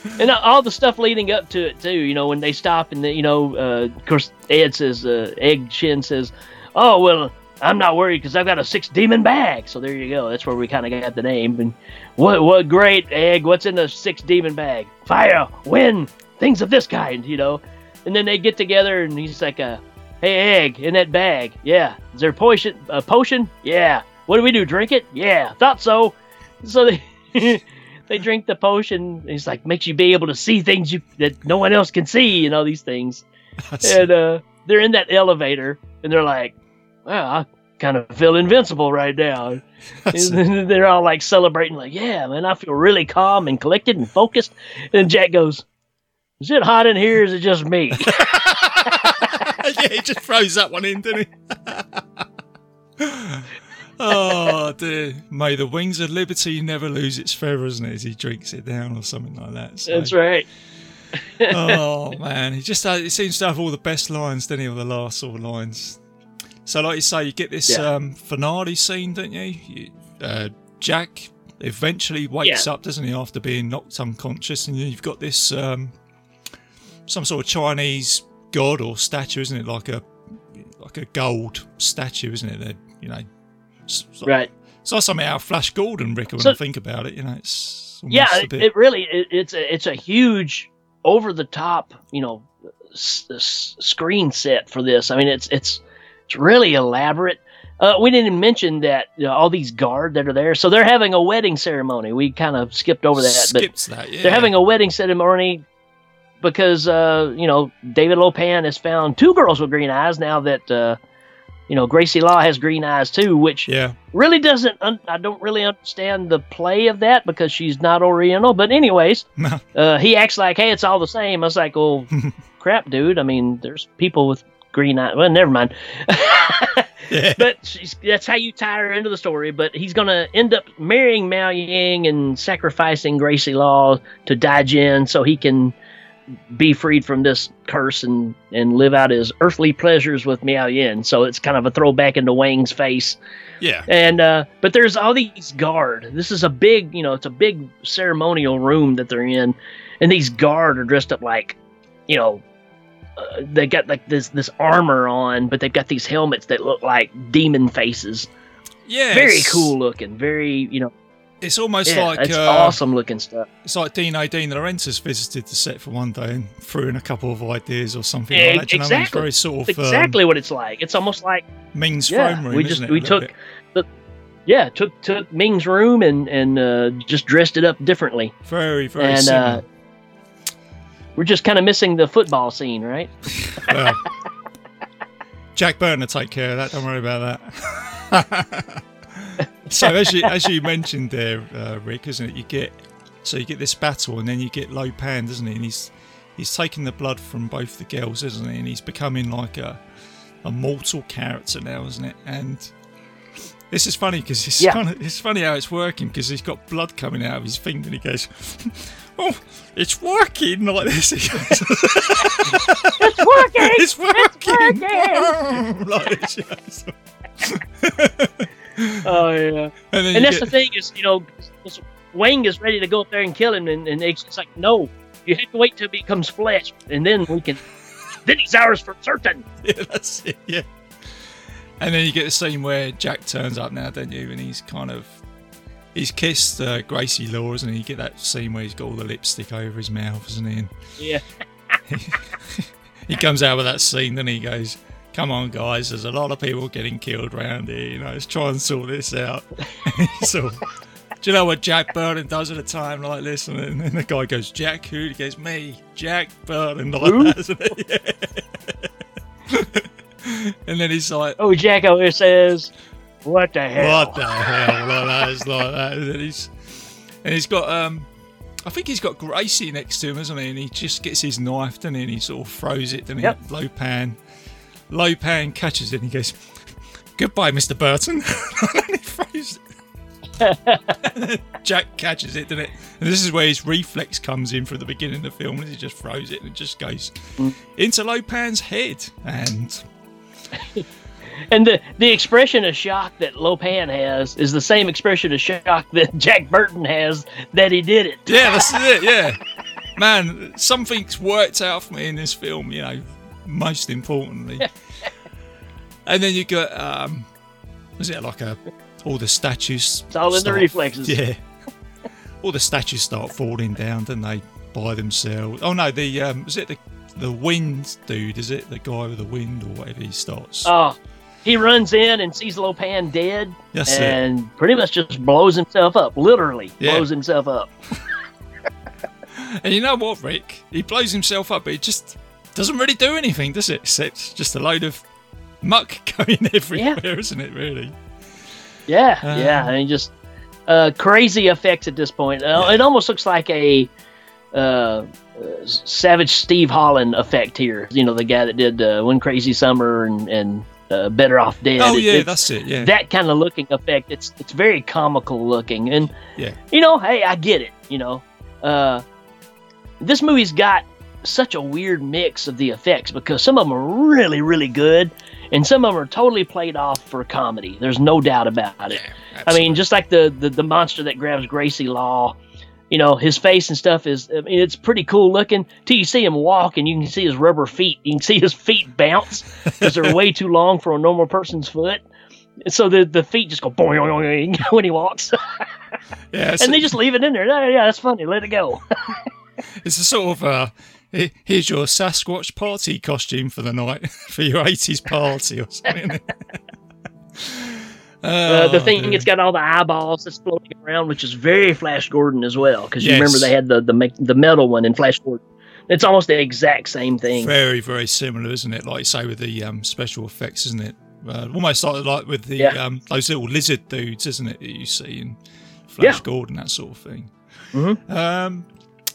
and all the stuff leading up to it too. You know, when they stop and the, you know, uh, of course, Ed says, uh, Egg Shen says, "Oh well, I'm not worried because I've got a six demon bag." So there you go. That's where we kind of got the name. And what what great Egg? What's in the six demon bag? Fire, wind, things of this kind. You know. And then they get together and he's like, uh, "Hey Egg, in that bag? Yeah. Is there a potion? A potion? Yeah. What do we do? Drink it? Yeah. Thought so." So they. they drink the potion. He's like makes you be able to see things you that no one else can see. You know these things. and uh, they're in that elevator, and they're like, "Well, I kind of feel invincible right now." they're all like celebrating, like, "Yeah, man, I feel really calm and collected and focused." And Jack goes, "Is it hot in here? Or is it just me?" yeah, he just throws that one in, didn't he? oh dear. May the wings of liberty never lose its feathers, isn't it? As he drinks it down or something like that. So- That's right. oh man, he just has, he seems to have all the best lines, doesn't he? All the last sort of lines. So, like you say, you get this Yeah. um, finale scene, don't you? you uh, Jack eventually wakes Yeah. up, doesn't he, after being knocked unconscious, and you've got this um, some sort of Chinese god or statue, isn't it? Like a like a gold statue, isn't it? That you know, like- Right. It's like something out of Flash Gordon, Rick. When So- I think about it, you know, it's yeah a it, it really it, it's a it's a huge over the top you know s- s- screen set for this i mean it's it's it's really elaborate. Uh, we didn't mention that you know, all these guard that are there. So they're having a wedding ceremony. We kind of skipped over that skips but that. Yeah, they're having a wedding ceremony because uh, you know david lo pan has found two girls with green eyes now that uh, you know gracie law has green eyes too which yeah. really doesn't un- i don't really understand the play of that because she's not oriental. But anyways uh, he acts like hey it's all the same. I was like well crap dude. I mean there's people with green eyes well never mind but she's, that's how you tie her into the story but he's gonna end up marrying miao yin and sacrificing gracie law to daijin so he can be freed from this curse and, and live out his earthly pleasures with Miao Yin. So it's kind of a throwback into Wang's face. Yeah. And uh, but there's all these guard. This is a big, you know, it's a big ceremonial room that they're in, and these guard are dressed up like, you know, uh, they got like this this armor on, but they've got these helmets that look like demon faces. Yeah. Very cool looking. Very, you know, It's almost yeah, like it's uh, awesome looking stuff. It's like Dino De Laurentiis visited the set for one day and threw in a couple of ideas or something Yeah, like that. You know what I mean? It's exactly. very sort of exactly what it's like. It's almost like um, Ming's yeah, throne room. we just we took the yeah took took Ming's room and and uh, just dressed it up differently. very very and similar. We're just kind of missing the football scene, right? Well, Jack Burton will take care of that. Don't worry about that. so as you as you mentioned there, uh, Rick, isn't it? You get so you get this battle, and then you get Low Lo Pan, doesn't he? And he's he's taking the blood from both the girls, isn't he? And he's becoming like a a mortal character now, isn't it? And this is funny because it's Yeah. kind of it's funny how it's working because he's got blood coming out of his finger and he goes, "Oh, it's working!" like this. He goes, It's working. it's working! working! like oh yeah. And, And that's get- the thing is, you know, Wang is ready to go up there and kill him, and, and it's it's like, no, you have to wait till he becomes flesh, and then we can. then he's ours for certain. yeah, that's it. Yeah. And then you get the scene where Jack turns up now, don't you? And he's kind of he's kissed uh, Gracie Laws, and you get that scene where he's got all the lipstick over his mouth, isn't he? And Yeah. he comes out with that scene, then he goes, "Come on, guys, there's a lot of people getting killed around here. You know, let's try and sort this out." so. Do you know what Jack Burton does at a time like this? And then the guy goes, Jack who? He goes, me, Jack Burton, like Who? that, isn't and then he's like, Oh, Jack always says, "What the hell?" what the hell? Like that, like that. And he's, and he's got, um, I think he's got Gracie next to him, isn't he? And he just gets his knife, doesn't he? And he sort of throws it, doesn't Yep. he? Lo Pan. Lopan catches it and he goes, Goodbye, Mr. Burton. and he throws it. Jack catches it, doesn't it? And this is where his reflex comes in from the beginning of the film, and he just throws it and it just goes into Lo Pan's head. And And the the expression of shock that Lo Pan has is the same expression of shock that Jack Burton has that he did it. Yeah, that's it. Yeah, man, something's worked out for me in this film. You know, most importantly. and then you got, um, was it like a all the statues? It's all in the reflexes. Yeah, all the statues start falling down, don't they, by themselves? Oh no, the um, was it the the wind dude? Is it the guy with the wind or whatever? He starts. Oh, he runs in and sees Lo Pan dead, and pretty much just blows himself up. Literally Yeah. blows himself up. And you know what, Rick? He blows himself up, but he just doesn't really do anything, does it? Except just a load of muck going everywhere, isn't it? Really? Yeah, Uh. yeah, and he just uh, crazy effects at this point. Uh, It almost looks like a uh, uh, Savage Steve Holland effect here. You know, the guy that did uh, One Crazy Summer and and uh, Better Off Dead. Oh It- yeah, that's it. Yeah, that kind of looking effect. It's it's very comical looking, and yeah, you know, hey, I get it. You know, uh, this movie's got such a weird mix of the effects because some of them are really, really good, and some of them are totally played off for comedy. There's no doubt about it. I mean, just like the, the the monster that grabs Gracie Law, you know, his face and stuff is, I mean, it's pretty cool looking. Till you see him walk, and you can see his rubber feet. You can see his feet bounce because they're way too long for a normal person's foot. So the the feet just go boing, boing, boing when he walks, yeah. And they just leave it in there. Yeah, yeah, that's funny. Let it go. it's a sort of uh, here's your Sasquatch party costume for the night for your '80s party or something. Uh, the Oh, thing dear. it's got all the eyeballs that's floating around, which is very Flash Gordon as well. Because you Yes. remember they had the the the metal one in Flash Gordon. It's almost the exact same thing. very very similar, isn't it? Like you say with the um, special effects, isn't it? Uh, almost like like with the Yeah. um, those little lizard dudes, isn't it? That you see in Flash Yeah. Gordon, that sort of thing. Mhm. Um,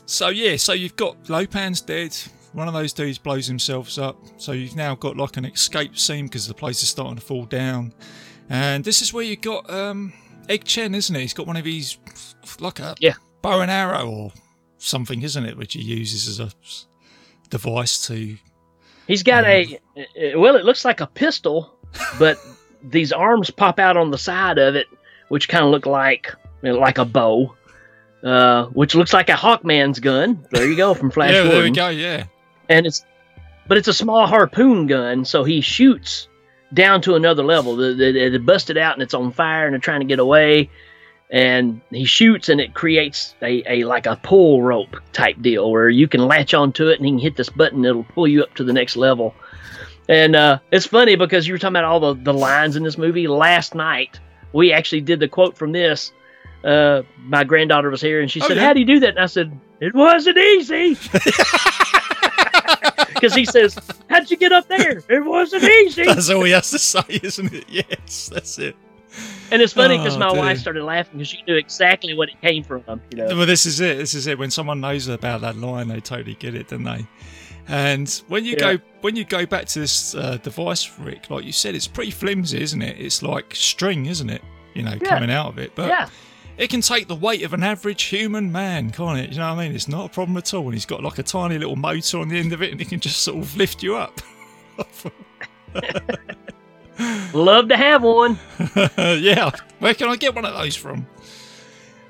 so yeah, so you've got Lo Pan's dead. One of those dudes blows himself up. So you've now got like an escape scene because the place is starting to fall down. And this is where you got um, Egg Shen, isn't it? He's got one of these, like a Yeah. bow and arrow or something, isn't it? Which he uses as a device to. He's got a uh, well, it looks like a pistol, but these arms pop out on the side of it, which kind of look like you know, like a bow, uh, which looks like a Hawkman's gun. There you go from Flash yeah, there we go. Yeah, and it's but it's a small harpoon gun, so he shoots down to another level. The, the, the- it busted out and it's on fire and they're trying to get away. And he shoots and it creates a, a like a pull rope type deal where you can latch onto it and he can hit this button, it'll pull you up to the next level. And uh, it's funny because you were talking about all the, the lines in this movie. Last night we actually did the quote from this. Uh, my granddaughter was here and she Oh, said, yeah. How do you do that? And I said, It wasn't easy. Because he says, How'd you get up there? It wasn't easy. that's all he has to say, isn't it? Yes, that's it. And it's funny because Oh, my dear. wife started laughing because she knew exactly what it came from. You know. Well, this is it. This is it. When someone knows about that line, they totally get it, don't they? And when you Yeah. go when you go back to this uh, device, Rick, like you said, it's pretty flimsy, isn't it? It's like string, isn't it? You know, Yeah. coming out of it, but yeah. It can take the weight of an average human man, can't it? You know what I mean? It's not a problem at all. And he's got like a tiny little motor on the end of it, and he can just sort of lift you up. Love to have one. yeah, where can I get one of those from?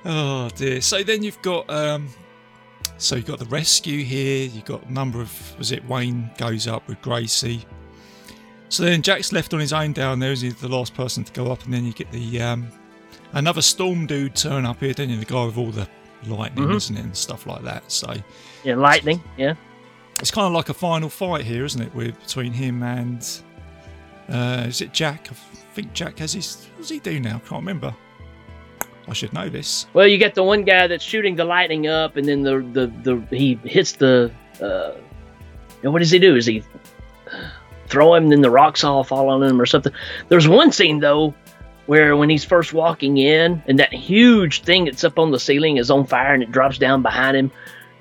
Oh dear. So then you've got um so you've got the rescue here, you've got a number of was it Wang goes up with Gracie. So then Jack's left on his own down there, is he the last person to go up, and then you get the um another storm dude turn up here, didn't you the guy with all the lightning, Mhm. isn't it, and stuff like that. So Yeah, lightning. Yeah. it's kind of like a final fight here, isn't it, with between him and uh, is it Jack? I think Jack has his. What does he do now? Can't remember. I should know this. Well, you get the one guy that's shooting the lightning up, and then the the, the he hits the. Uh, and what does he do? Is he throw him, then the rocks all fall on him, or something? There's one scene though, where when he's first walking in, and that huge thing that's up on the ceiling is on fire, and it drops down behind him.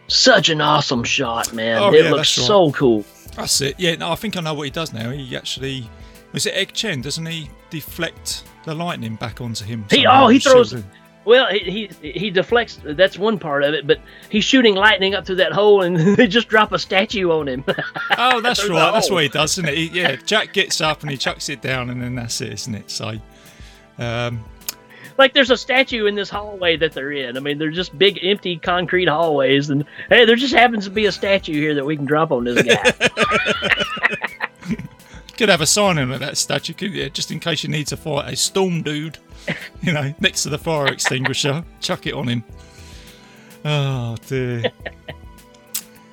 Such an awesome shot, man! Oh, it yeah, looks right. so cool. That's it. Yeah, no, I think I know what he does now. He actually was it Egg Shen? Doesn't he deflect the lightning back onto him? He oh he throws. Well, he, he he deflects. That's one part of it, but he's shooting lightning up through that hole, and they just drop a statue on him. Oh, that's right. That's what he does, isn't it? He, yeah, Jack gets up and he chucks it down, and then that's it, isn't it? So, um, like there's a statue in this hallway that they're in. I mean, they're just big empty concrete hallways, and hey, there just happens to be a statue here that we can drop on this guy. could have a sign in with that statue, could you? Just in case you need to fight a storm dude, you know, next to the fire extinguisher, chuck it on him. Oh dear.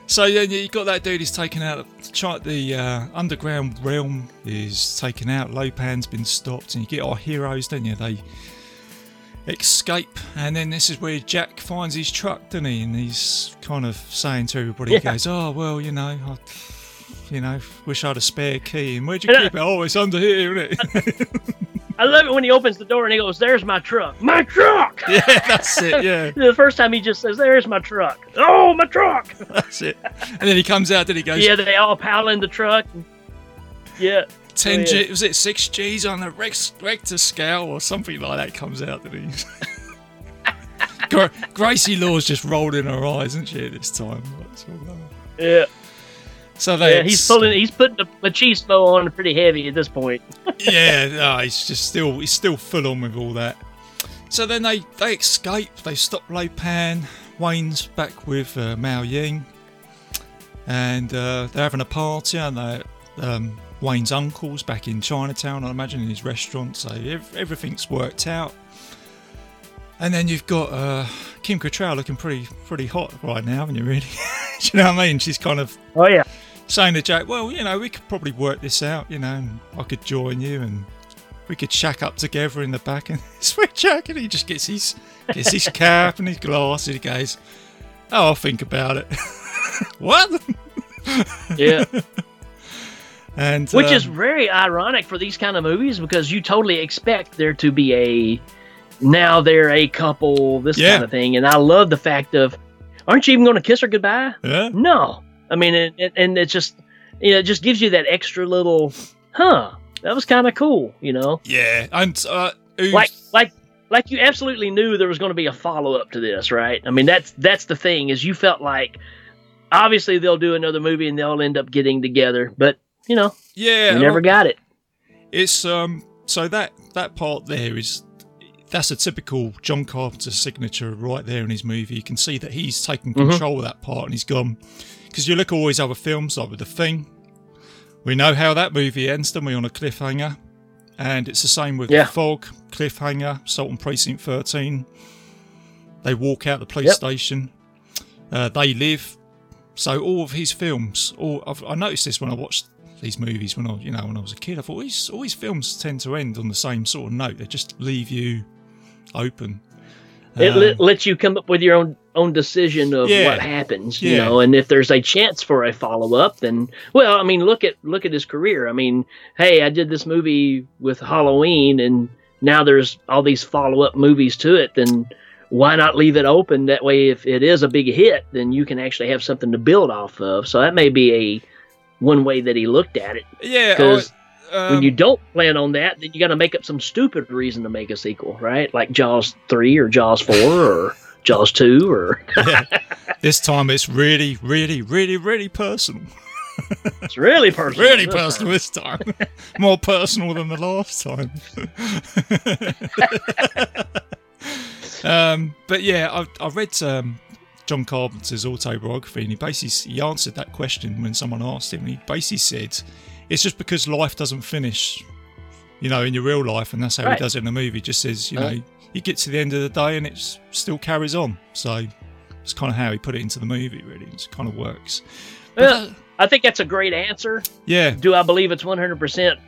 so yeah, you got that dude. He's taken out. The, the uh, underground realm is taken out. Lo Pan's been stopped, and you get our heroes, don't you? They escape, and then this is where Jack finds his truck, doesn't he? And he's kind of saying to everybody, he goes, "Oh well, you know, I, you know, wish I had a spare key. And where'd you keep it? Oh, it's under here, isn't it? I love it when he opens the door and he goes, "There's my truck, my truck." yeah, that's it. Yeah, The first time he just says, "There's my truck." Oh, my truck! that's it. And then he comes out, then he goes, Yeah, they all pile in the truck. Yeah. 10 Oh, G, was it 6 G's on the Rex, Richter scale or something like that comes out, didn't he? Gracie Law's just rolled in her eyes, isn't she, this time? Yeah. So they Yeah, he's pulling. He's putting the machismo on pretty heavy at this point. yeah, no, he's just still he's still full on with all that. So then they they escape. They stop Lopan. Wang's back with uh, Miao Yin, and uh, they're having a party. And they um, Wang's uncle's back in Chinatown, I imagine, in his restaurant. So ev- everything's worked out. And then you've got uh, Kim Cattrall looking pretty pretty hot right now, haven't you? Really? Do you know what I mean? She's kind of Oh yeah. Saying to Jack, "Well, you know, we could probably work this out, you know, and I could join you, and we could shack up together in the back." And sweet Jack, and he just gets his gets his cap and his glasses. and He goes, "Oh, I'll think about it." what? Yeah. And Which um, is very ironic for these kind of movies because you totally expect there to be a now they're a couple, this Yeah. kind of thing. And I love the fact of, aren't you even going to kiss her goodbye? yeah, No. I mean, and, it just, you know, it just gives you that extra little, huh? That was kind of cool, you know, yeah, and uh, like like like you absolutely knew there was going to be a follow up to this, right? I mean, that's that's the thing is you felt like obviously they'll do another movie and they'll end up getting together, but you know, yeah, we never got it. It's um so that that part there is that's a typical John Carpenter signature right there in his movie. You can see that he's taken Mhm. control of that part and he's gone because you look at all his other films like with The Thing. We know how that movie ends, don't we, on a cliffhanger? And it's the same with Yeah. Fog, cliffhanger, Assault on Precinct 13. They walk out the police Yep. station. Uh, they live. So all of his films, all I've, I noticed this when I watched these movies when I, you know, when I was a kid. I thought all his, all his films tend to end on the same sort of note. They just leave you open. It Um, let, lets you come up with your own own decision of Yeah. what happens, you Yeah. know. And if there's a chance for a follow up, then well, I mean, look at look at his career. I mean, hey, I did this movie with Halloween, and now there's all these follow up movies to it, then why not leave it open? That way, if it is a big hit, then you can actually have something to build off of. So that may be a one way that he looked at it. Yeah, because I- when um, you don't plan on that, then you got to make up some stupid reason to make a sequel, right? Like Jaws three or Jaws four or Jaws two or this time it's really, really, really, really personal. it's really personal. Really this personal time. this time. More personal than the last time. um, but yeah, I, I read um, John Carpenter's autobiography, and he basically he answered that question when someone asked him. He basically said, "It's just because life doesn't finish, you know, in your real life, and that's how Right. he does it in the movie. Just says, you know, you get to the end of the day, and it still carries on. So it's kind of how he put it into the movie. Really, it kind of works. But Well, I think that's a great answer. yeah, Do I believe it's 100%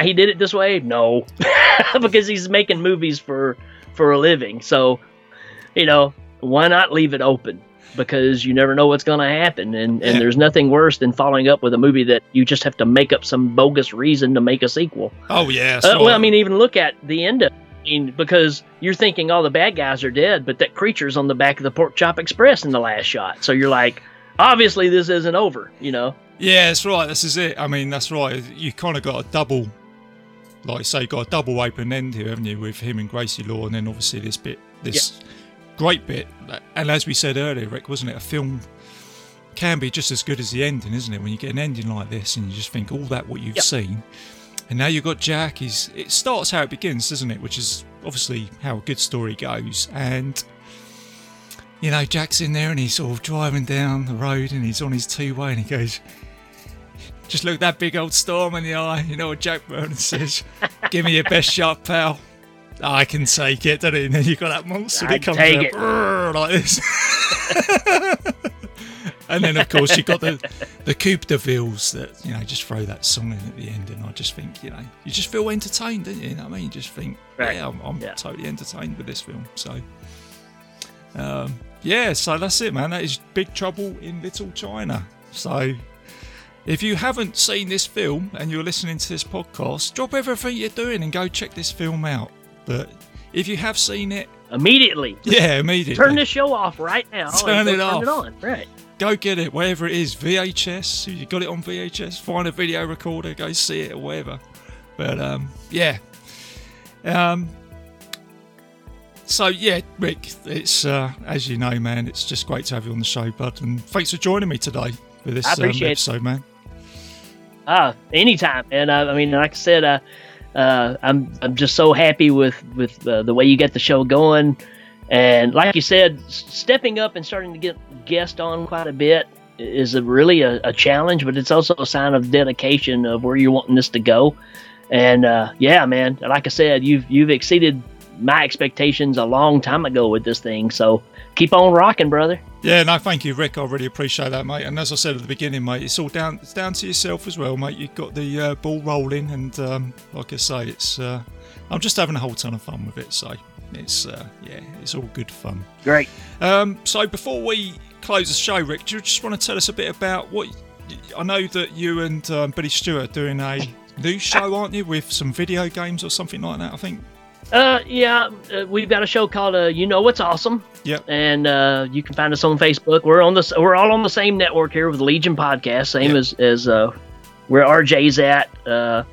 he did it this way? No. because he's making movies for for a living. So, you know, why not leave it open? Because you never know what's going to happen and and Yeah. there's nothing worse than following up with a movie that you just have to make up some bogus reason to make a sequel. oh yeah. Uh, well, I mean, even look at the end of it. I mean, because you're thinking all the bad guys are dead, but that creature's on the back of the Pork Chop Express in the last shot. So you're like, obviously this isn't over, you know? Yeah, that's right. This is it. I mean, that's right. You kind of got a double, like say, got a double open end here, haven't you, with him and Gracie Law, and then obviously this bit, this great bit. And as we said earlier, Rick, wasn't it? A film can be just as good as the ending, isn't it? When you get an ending like this, and you just think all that what you've Yep. seen, and now you've got Jack. He's it starts how it begins, doesn't it? Which is obviously how a good story goes, and you know, Jack's in there and he's sort of driving down the road and he's on his two way and he goes, just look that big old storm in the eye. You know what Jack Burton says? Give me your best shot, pal. I can take it, don't it? And then you got that monster that comes take out like this. and then of course you got the the Coup de Villes that you know just throw that song in at the end, and I just think you know you just feel entertained, don't you? You know what I mean? You just think, Right. yeah, I'm, I'm Yeah. totally entertained with this film. So. Um, yeah, so that's it, man. That is Big Trouble in Little China. So, if you haven't seen this film and you're listening to this podcast, drop everything you're doing and go check this film out. But if you have seen it, Immediately. yeah, immediately Turn this show off right now. Turn it go off. Turn it on. Right. go get it wherever it is. VHS, if you got it on VHS, find a video recorder, go see it or whatever. But um, yeah. Um, so yeah, Rick, it's uh, as you know, man, it's just great to have you on the show, bud, and thanks for joining me today for this I um, appreciate it. episode, man. Ah, anytime. And uh, I mean, like I said, uh, uh, I'm I'm just so happy with with uh, the way you get the show going, and like you said, stepping up and starting to get guests on quite a bit is a, really a, a challenge, but it's also a sign of dedication of where you're wanting this to go. And uh, yeah, man, like I said, you've you've exceeded my expectations a long time ago with this thing. So keep on rocking, brother. Yeah, no, thank you, Rick. I really appreciate that, mate. And as I said at the beginning, mate, it's all down it's down to yourself as well, mate. You've got the uh, ball rolling, and um, like I say, it's uh, I'm just having a whole ton of fun with it. So it's uh, yeah, it's all good fun. Great. Um, so before we close the show, Rick, do you just want to tell us a bit about what? I know that you and um, Billy Stewart are doing a new show, aren't you, with some video games or something like that? I think. Uh, yeah, uh, we've got a show called uh, "You Know What's Awesome." Yep. and uh, you can find us on Facebook. We're on this. We're all on the same network here with Legion Podcast, same Yeah. as as uh, where RJ's at. Uh,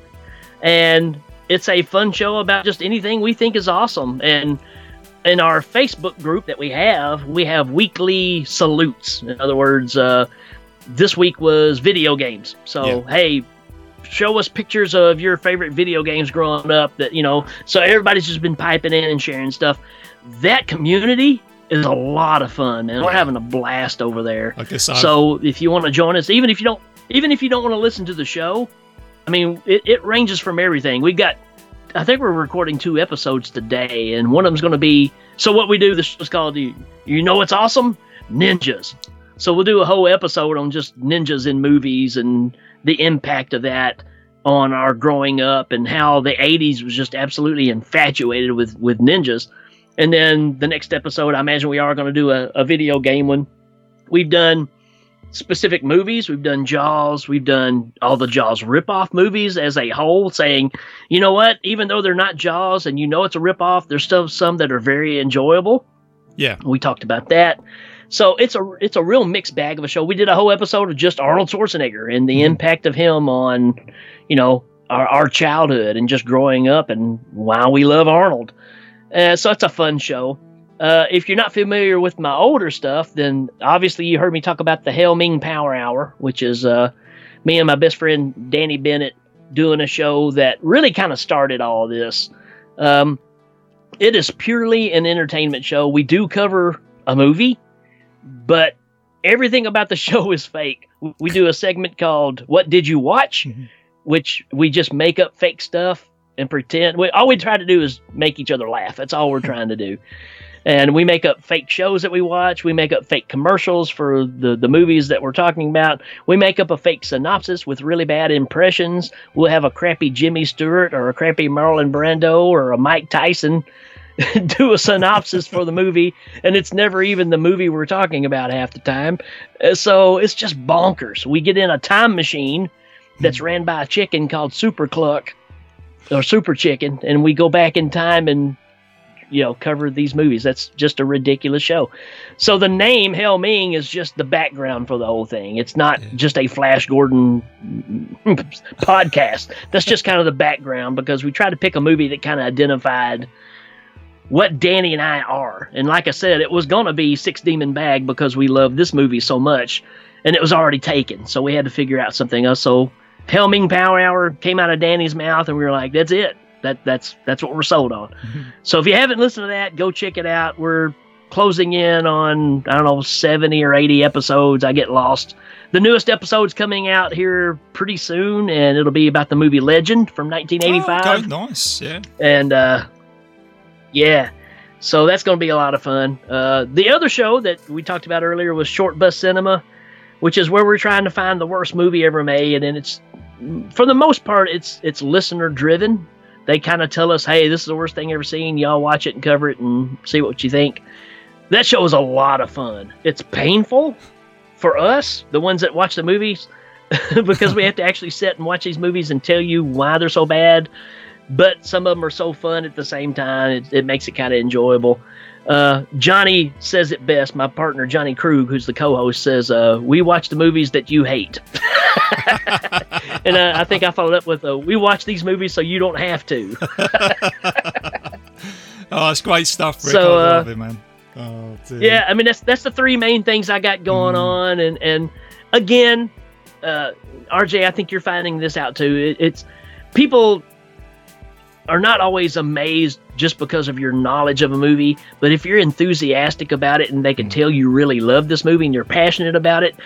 and it's a fun show about just anything we think is awesome. And in our Facebook group that we have, we have weekly salutes. In other words, uh, this week was video games. So hey. Show us pictures of your favorite video games growing up that, you know, so everybody's just been piping in and sharing stuff. That community is a lot of fun, man. We're having a blast over there. So if you want to join us, even if you don't, even if you don't want to listen to the show, I mean, it, it ranges from everything. we've got, I think we're recording two episodes today, and one of them's going to be. So what we do, this is called you, you know what's awesome? Ninjas. So we'll do a whole episode on just ninjas in movies and the impact of that on our growing up and how the 80s was just absolutely infatuated with with ninjas. And then the next episode, I imagine we are going to do a, a video game one. We've done specific movies. We've done Jaws. We've done all the Jaws ripoff movies as a whole, saying, you know what? Even though they're not Jaws and you know it's a ripoff, there's still some that are very enjoyable. Yeah. We talked about that. So it's a it's a real mixed bag of a show. We did a whole episode of just Arnold Schwarzenegger and the Mhm. impact of him on, you know, our, our childhood and just growing up and why we love Arnold. Uh, so it's a fun show. Uh, if you're not familiar with my older stuff, then obviously you heard me talk about the Hail Ming Power Hour, which is uh, me and my best friend Danny Bennett doing a show that really kind of started all this. Um, it is purely an entertainment show. We do cover a movie, but everything about the show is fake. We do a segment called "What Did You Watch," Mhm. which we just make up fake stuff and pretend. We, all we try to do is make each other laugh. That's all we're trying to do. And we make up fake shows that we watch. We make up fake commercials for the, the movies that we're talking about. We make up a fake synopsis with really bad impressions. We'll have a crappy Jimmy Stewart or a crappy Marlon Brando or a Mike Tyson do a synopsis for the movie, and it's never even the movie we're talking about half the time. Uh, So it's just bonkers. We get in a time machine that's ran by a chicken called Super Cluck or Super Chicken, and we go back in time and you know cover these movies. That's just a ridiculous show. So the name Hail Ming is just the background for the whole thing. It's not Yeah. just a Flash Gordon podcast. That's just kind of the background because we tried to pick a movie that kind of identified what Danny and I are. And like I said, it was going to be Six Demon Bag because we love this movie so much, and it was already taken. So we had to figure out something else. So Hail Ming Power Hour came out of Danny's mouth, and we were like, "That's it. That that's that's what we're sold on." so if you haven't listened to that, go check it out. We're closing in on I don't know seventy or eighty episodes. I get lost. The newest episode's coming out here pretty soon, and it'll be about the movie Legend from 1985 Oh, okay, nice. Yeah. and uh, yeah, so that's going to be a lot of fun. Uh, the other show that we talked about earlier was Short Bus Cinema, which is where we're trying to find the worst movie ever made, and it's for the most part it's it's listener driven. They kind of tell us, "Hey, this is the worst thing ever seen. Y'all watch it and cover it and see what you think." That show is a lot of fun. It's painful for us, the ones that watch the movies, because we have to actually sit and watch these movies and tell you why they're so bad but some of them are so fun at the same time. It, it makes it kind of enjoyable. Uh, Johnny says it best. My partner Johnny Krug, who's the co-host, says, uh, "We watch the movies that you hate," and uh, I think I followed up with, uh, "We watch these movies so you don't have to." Oh, it's great stuff, Rick. So, I uh, love it, man. Oh, yeah, I mean that's that's the three main things I got going on, and and again, uh, RJ, I think you're finding this out too. It, it's people are not always amazed just because of your knowledge of a movie, but if you're enthusiastic about it and they can mm-hmm. tell you really love this movie and you're passionate about it,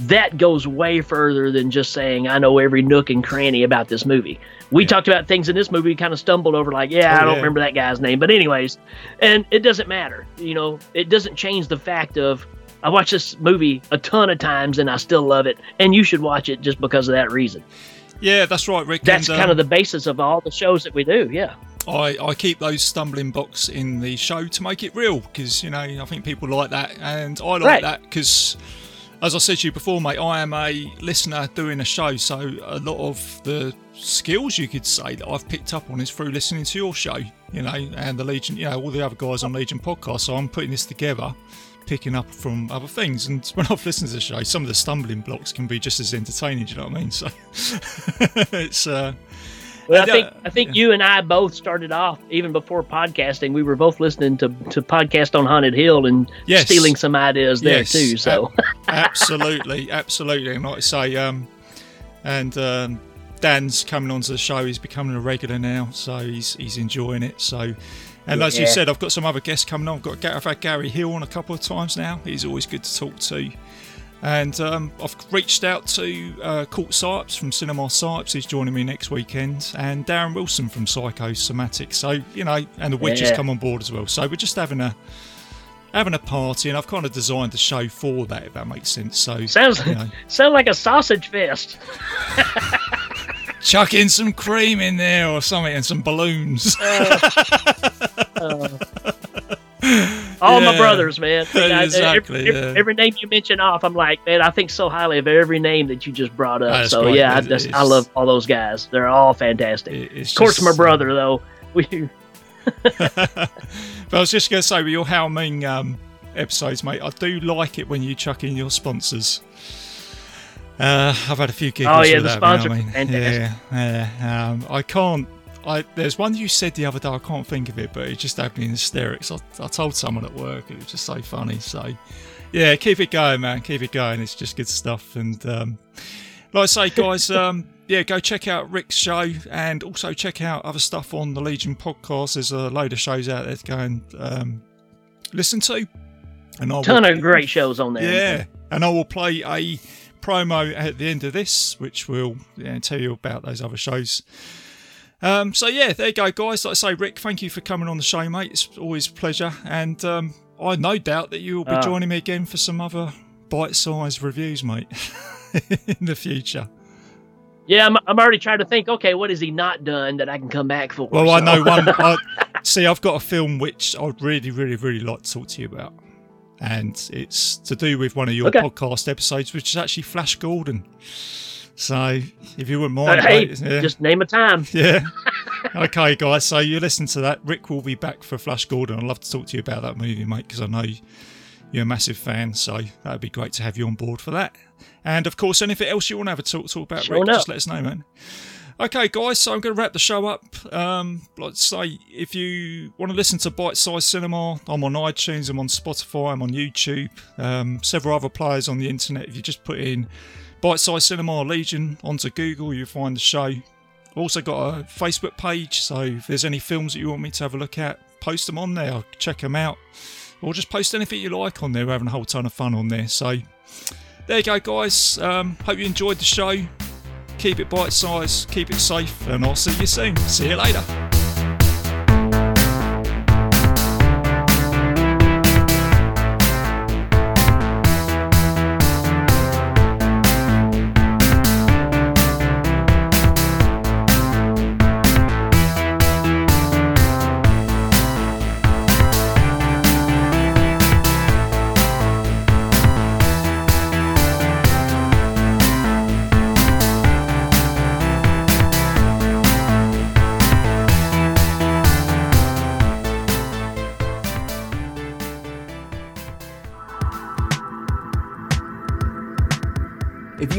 that goes way further than just saying I know every nook and cranny about this movie. We talked about things in this movie, kind of stumbled over, like, yeah, Oh, I don't yeah. remember that guy's name, but anyways, and it doesn't matter. You know, it doesn't change the fact of I watched this movie a ton of times and I still love it, and you should watch it just because of that reason. Yeah, that's right, Rick. That's and, kind um, of the basis of all the shows that we do. Yeah. I, I keep those stumbling blocks in the show to make it real because you know I think people like that and I like Right. that because as I said to you before mate I am a listener doing a show so a lot of the skills you could say that I've picked up on is through listening to your show you know and the Legion you know all the other guys on Legion podcast so I'm putting this together picking up from other things and when I've listened to the show some of the stumbling blocks can be just as entertaining do you know what I mean so it's uh Well, I think I think you and I both started off even before podcasting. We were both listening to to podcast on Haunted Hill and Yes. stealing some ideas there Yes, too. So absolutely, absolutely. And like I say, um, and um, Dan's coming onto the show. He's becoming a regular now, so he's he's enjoying it. So, and as you Yeah. said, I've got some other guests coming on. I've got I've had Gary Hill on a couple of times now. He's always good to talk to. And um, I've reached out to uh, Court Sipes from Cinema Sipes. He's joining me next weekend, and Darren Wilson from Psychosomatic. So you know, and the Witch has Yeah. come on board as well. So we're just having a having a party, and I've kind of designed the show for that, if that makes sense. So sounds you know, sound like a sausage fest. chuck in some cream in there or something, and some balloons. All all my brothers, man. I- Exactly, Every, yeah. every name you mention off, I'm like, man, I think so highly of every name that you just brought up. That's so great. yeah, I, just, I love all those guys. They're all fantastic. Of course, my brother though. We but I was just going to say, with your How Ming um, episodes, mate, I do like it when you chuck in your sponsors. Uh, I've had a few giggles Oh, yeah, with the that, you know what sponsor- I mean? fantastic. Yeah, yeah. Um, I can't. I, there's one you said the other day. I can't think of it, but it just had me in hysterics. I, I told someone at work. It was just so funny. So, yeah, keep it going, man. Keep it going. It's just good stuff. And um, like I say, guys, um, yeah, go check out Rick's show and also check out other stuff on the Legion podcast. There's a load of shows out there to go and um, listen to. And I ton will, of great shows on there. yeah, and I will play a promo at the end of this, which will yeah, tell you about those other shows. Um, so yeah, there you go, guys. Like I say, Rick, thank you for coming on the show, mate. It's always a pleasure, and um, I no doubt that you will be Ah. joining me again for some other bite-sized reviews, mate, in the future. Yeah, I'm, I'm already trying to think. Okay, what has he not done that I can come back for? Well, I know one. I, see, I've got a film which I'd really, really, really like to talk to you about, and it's to do with one of your Okay. podcast episodes, which is actually Flash Gordon. So, if you wouldn't mind, hey, mate, yeah. just name a time. Yeah. okay, guys. So you listen to that. Rick will be back for Flash Gordon. I'd love to talk to you about that movie, mate, because I know you're a massive fan. So that'd be great to have you on board for that. And of course, anything else you want to have a talk, talk about, Sure Rick, enough. just let us know, man. Okay, guys. So I'm going to wrap the show up. Um, let's say if you want to listen to Bite Size Cinema, I'm on iTunes, I'm on Spotify, I'm on YouTube, um, several other players on the internet. If you just put in Bite Size Cinema Legion onto Google, you'll find the show. I've also got a Facebook page, so if there's any films that you want me to have a look at, post them on there. I'll check them out. Or just post anything you like on there. We're having a whole ton of fun on there. So there you go, guys. Um, hope you enjoyed the show. Keep it bite size, keep it safe, and I'll see you soon. See you later.